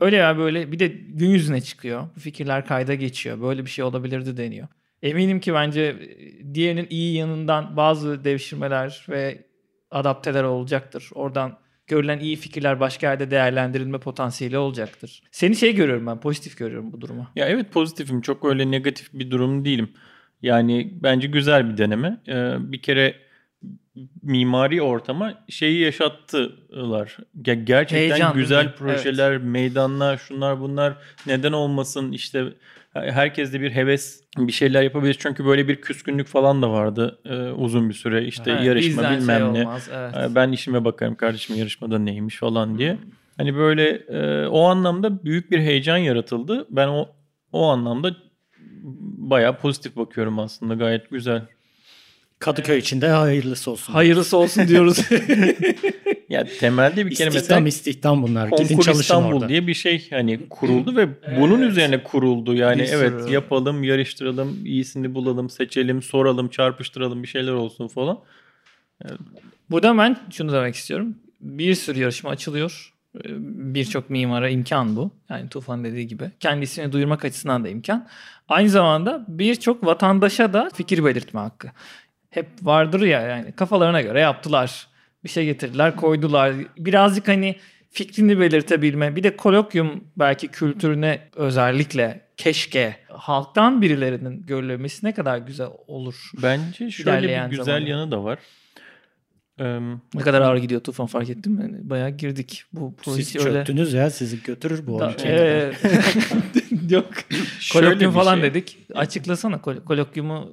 öyle ya böyle bir de gün yüzüne çıkıyor. Bu fikirler kayda geçiyor. Böyle bir şey olabilirdi deniyor. Eminim ki bence e, diğerinin iyi yanından bazı devşirmeler ve adapteler olacaktır. Oradan görülen iyi fikirler başka yerde değerlendirilme potansiyeli olacaktır. Seni şey görüyorum ben, pozitif görüyorum bu duruma. Ya evet pozitifim. Çok öyle negatif bir durum değilim. Yani bence güzel bir deneme. Ee, bir kere mimari ortama şeyi yaşattılar. Ge- Gerçekten Heyecan, güzel projeler, meydanlar, şunlar bunlar neden olmasın işte herkes de bir heves bir şeyler yapabilir. Çünkü böyle bir küskünlük falan da vardı e, uzun bir süre. İşte Evet, yarışma bilmem şey ne. olmaz, evet. Ee, Ben işime bakarım kardeşim yarışmada neymiş falan diye. Hani böyle e, o anlamda büyük bir heyecan yaratıldı. Ben o o anlamda bayağı pozitif bakıyorum aslında. Gayet güzel. Kadıköy için de hayırlısı olsun. Hayırlısı olsun diyoruz. Ya temelde bir kere İstihdam mesela istihdam bunlar. Gidin Konkur çalışın İstanbul orada. diye bir şey hani kuruldu ve bunun üzerine kuruldu. Yani Bir evet sürü. yapalım, yarıştıralım, iyisini bulalım, seçelim, soralım, çarpıştıralım bir şeyler olsun falan. Burada ben şunu demek istiyorum. Bir sürü yarışma açılıyor. Ee, Birçok mimara imkan bu. Yani Tufan dediği gibi. Kendisini duyurmak açısından da imkan. Aynı zamanda birçok vatandaşa da fikir belirtme hakkı. Hep vardır ya yani kafalarına göre yaptılar. Bir şey getirdiler koydular. Birazcık hani fikrini belirtebilme. Bir de kolokyum belki kültürüne özellikle keşke halktan birilerinin görülmesi ne kadar güzel olur. Bence şöyle bir güzel zamanda. yanı da var. Ee, Ne kadar ağır gidiyor Tufan fark ettin mi? Yani bayağı girdik. Bu Siz proje öyle. çöktünüz ya sizi götürür bu. Da-. Ee, Yok. Kolokyum falan şey. dedik. Açıklasana kol- kolokyumu.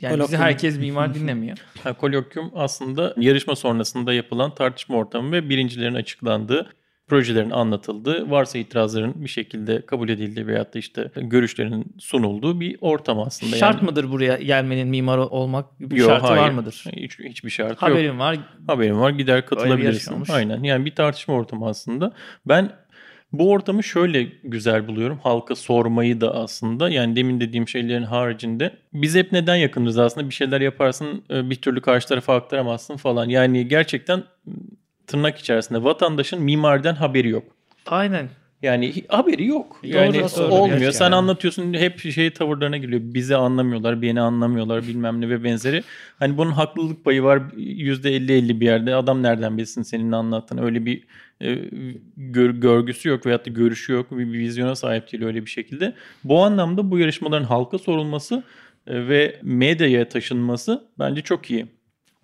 Yani bizi Kolokyum. herkes mimar dinlemiyor. Ha, kolokyum aslında yarışma sonrasında yapılan tartışma ortamı ve birincilerin açıklandığı, projelerin anlatıldığı, varsa itirazların bir şekilde kabul edildiği veyahut da işte görüşlerin sunulduğu bir ortam aslında. Şart yani. mıdır buraya gelmenin mimar olmak bir Yok, şartı hayır. var mıdır? Hiç, hiçbir şartı yok. Haberin var. Haberim var gider katılabilirsin. Aynen yani bir tartışma ortamı aslında. Ben bu ortamı şöyle güzel buluyorum. Halka sormayı da aslında yani demin dediğim şeylerin haricinde biz hep neden yakınız aslında bir şeyler yaparsın e, bir türlü karşı tarafa aktaramazsın falan. Yani gerçekten m, tırnak içerisinde vatandaşın mimariden haberi yok. Aynen. Yani haberi yok. Yani doğru. olmuyor. Gerçekten. Sen anlatıyorsun hep şey tavırlarına geliyor. Bizi anlamıyorlar, beni anlamıyorlar bilmem ne ve benzeri. Hani bunun haklılık payı var %50-50 bir yerde. Adam nereden bilsin senin anlattığını. Öyle bir e, gör- görgüsü yok veyahut da görüşü yok. Bir, bir vizyona sahip değil öyle bir şekilde. Bu anlamda bu yarışmaların halka sorulması e, ve medyaya taşınması bence çok iyi.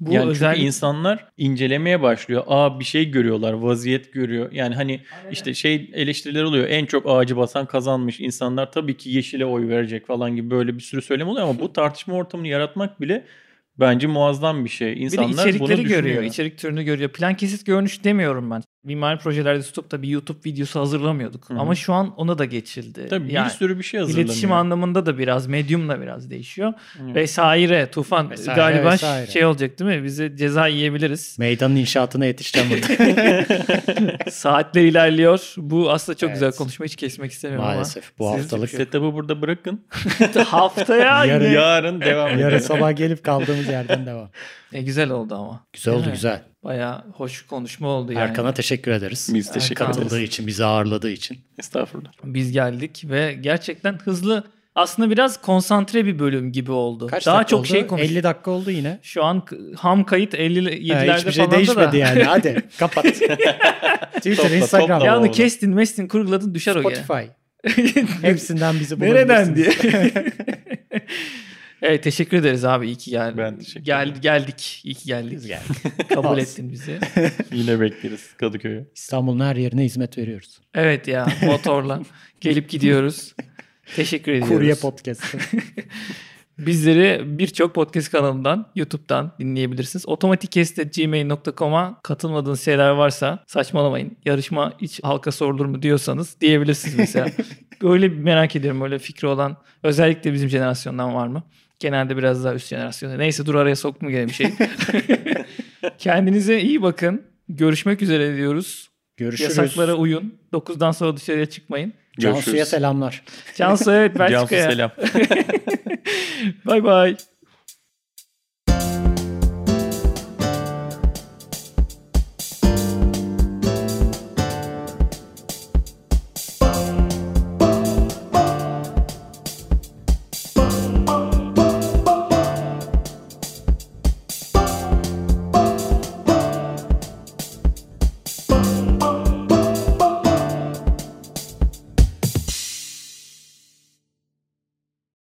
Bu yani özel çünkü insanlar incelemeye başlıyor. Aa bir şey görüyorlar, vaziyet görüyor. Yani hani işte şey eleştiriler oluyor. En çok ağacı basan kazanmış. İnsanlar tabii ki yeşile oy verecek falan gibi böyle bir sürü söylem oluyor ama bu tartışma ortamını yaratmak bile bence muazzam bir şey. bir de İnsanlar bunu içerikleri düşünüyor. görüyor. içerik türünü görüyor. Plan kesit görünüş demiyorum ben. Mimari projelerde tutup da bir YouTube videosu hazırlamıyorduk. Hı hı. Ama şu an ona da geçildi. Tabii Yani bir sürü bir şey hazırlanıyor. İletişim anlamında da biraz, medyumla biraz değişiyor. Hı. Vesaire, Tufan Vesaire, galiba vesaire. şey olacak değil mi? Bize ceza yiyebiliriz. Meydanın inşaatına yetişeceğim burada. Saatler ilerliyor. Bu aslında çok Evet. güzel konuşma. Hiç kesmek istemiyorum Maalesef bu Siz- haftalık. Setup'ı burada bırakın. ama. Haftaya Yarın-. Yarın devam Yarın edelim. sabah gelip kaldığımız yerden devam. E, güzel oldu ama. Güzel oldu güzel. Bayağı hoş konuşma oldu yani. Erkan'a teşekkür ederiz. Biz teşekkür Erkan. ederiz. Katıldığı için, bizi ağırladığı için. Estağfurullah. Biz geldik ve gerçekten hızlı aslında biraz konsantre bir bölüm gibi oldu. Kaç Daha çok oldu? şey konuştuk. 50 dakika oldu yine. Şu an ham kayıt 57'lerde Ha, hiçbir şey falan değişmedi da. yani. Hadi kapat. Twitter, Topla, Instagram, topla. Ya onu Oldu. kestin, mestin, kurguladın düşer o Spotify. ya. Hepsinden bizi bulabilirsiniz. Nereden diye. evet teşekkür ederiz abi iyi ki geldin. Ben teşekkür Gel, ederim. geldik. İyi ki geldik. Biz geldik. Kabul ettin bizi. Yine bekleriz Kadıköy'e. İstanbul'un her yerine hizmet veriyoruz. Evet ya motorla gelip gidiyoruz. Teşekkür ediyoruz. Kurye podcast'ı. Bizleri birçok podcast kanalından, YouTube'dan dinleyebilirsiniz. Otomatikkest.gmail.com'a katılmadığınız şeyler varsa saçmalamayın. Yarışma hiç halka sorulur mu diyorsanız diyebilirsiniz mesela. Böyle bir merak ediyorum öyle fikri olan özellikle bizim jenerasyondan var mı? Genelde biraz daha üst jenerasyonda. Neyse dur araya soktum gene bir şey. Kendinize iyi bakın. Görüşmek üzere diyoruz. Görüşürüz. Yasaklara uyun. 9'dan sonra dışarıya çıkmayın. Cansu'ya selamlar. Cansu evet Cansu Belçika'ya. selam. Bay bay.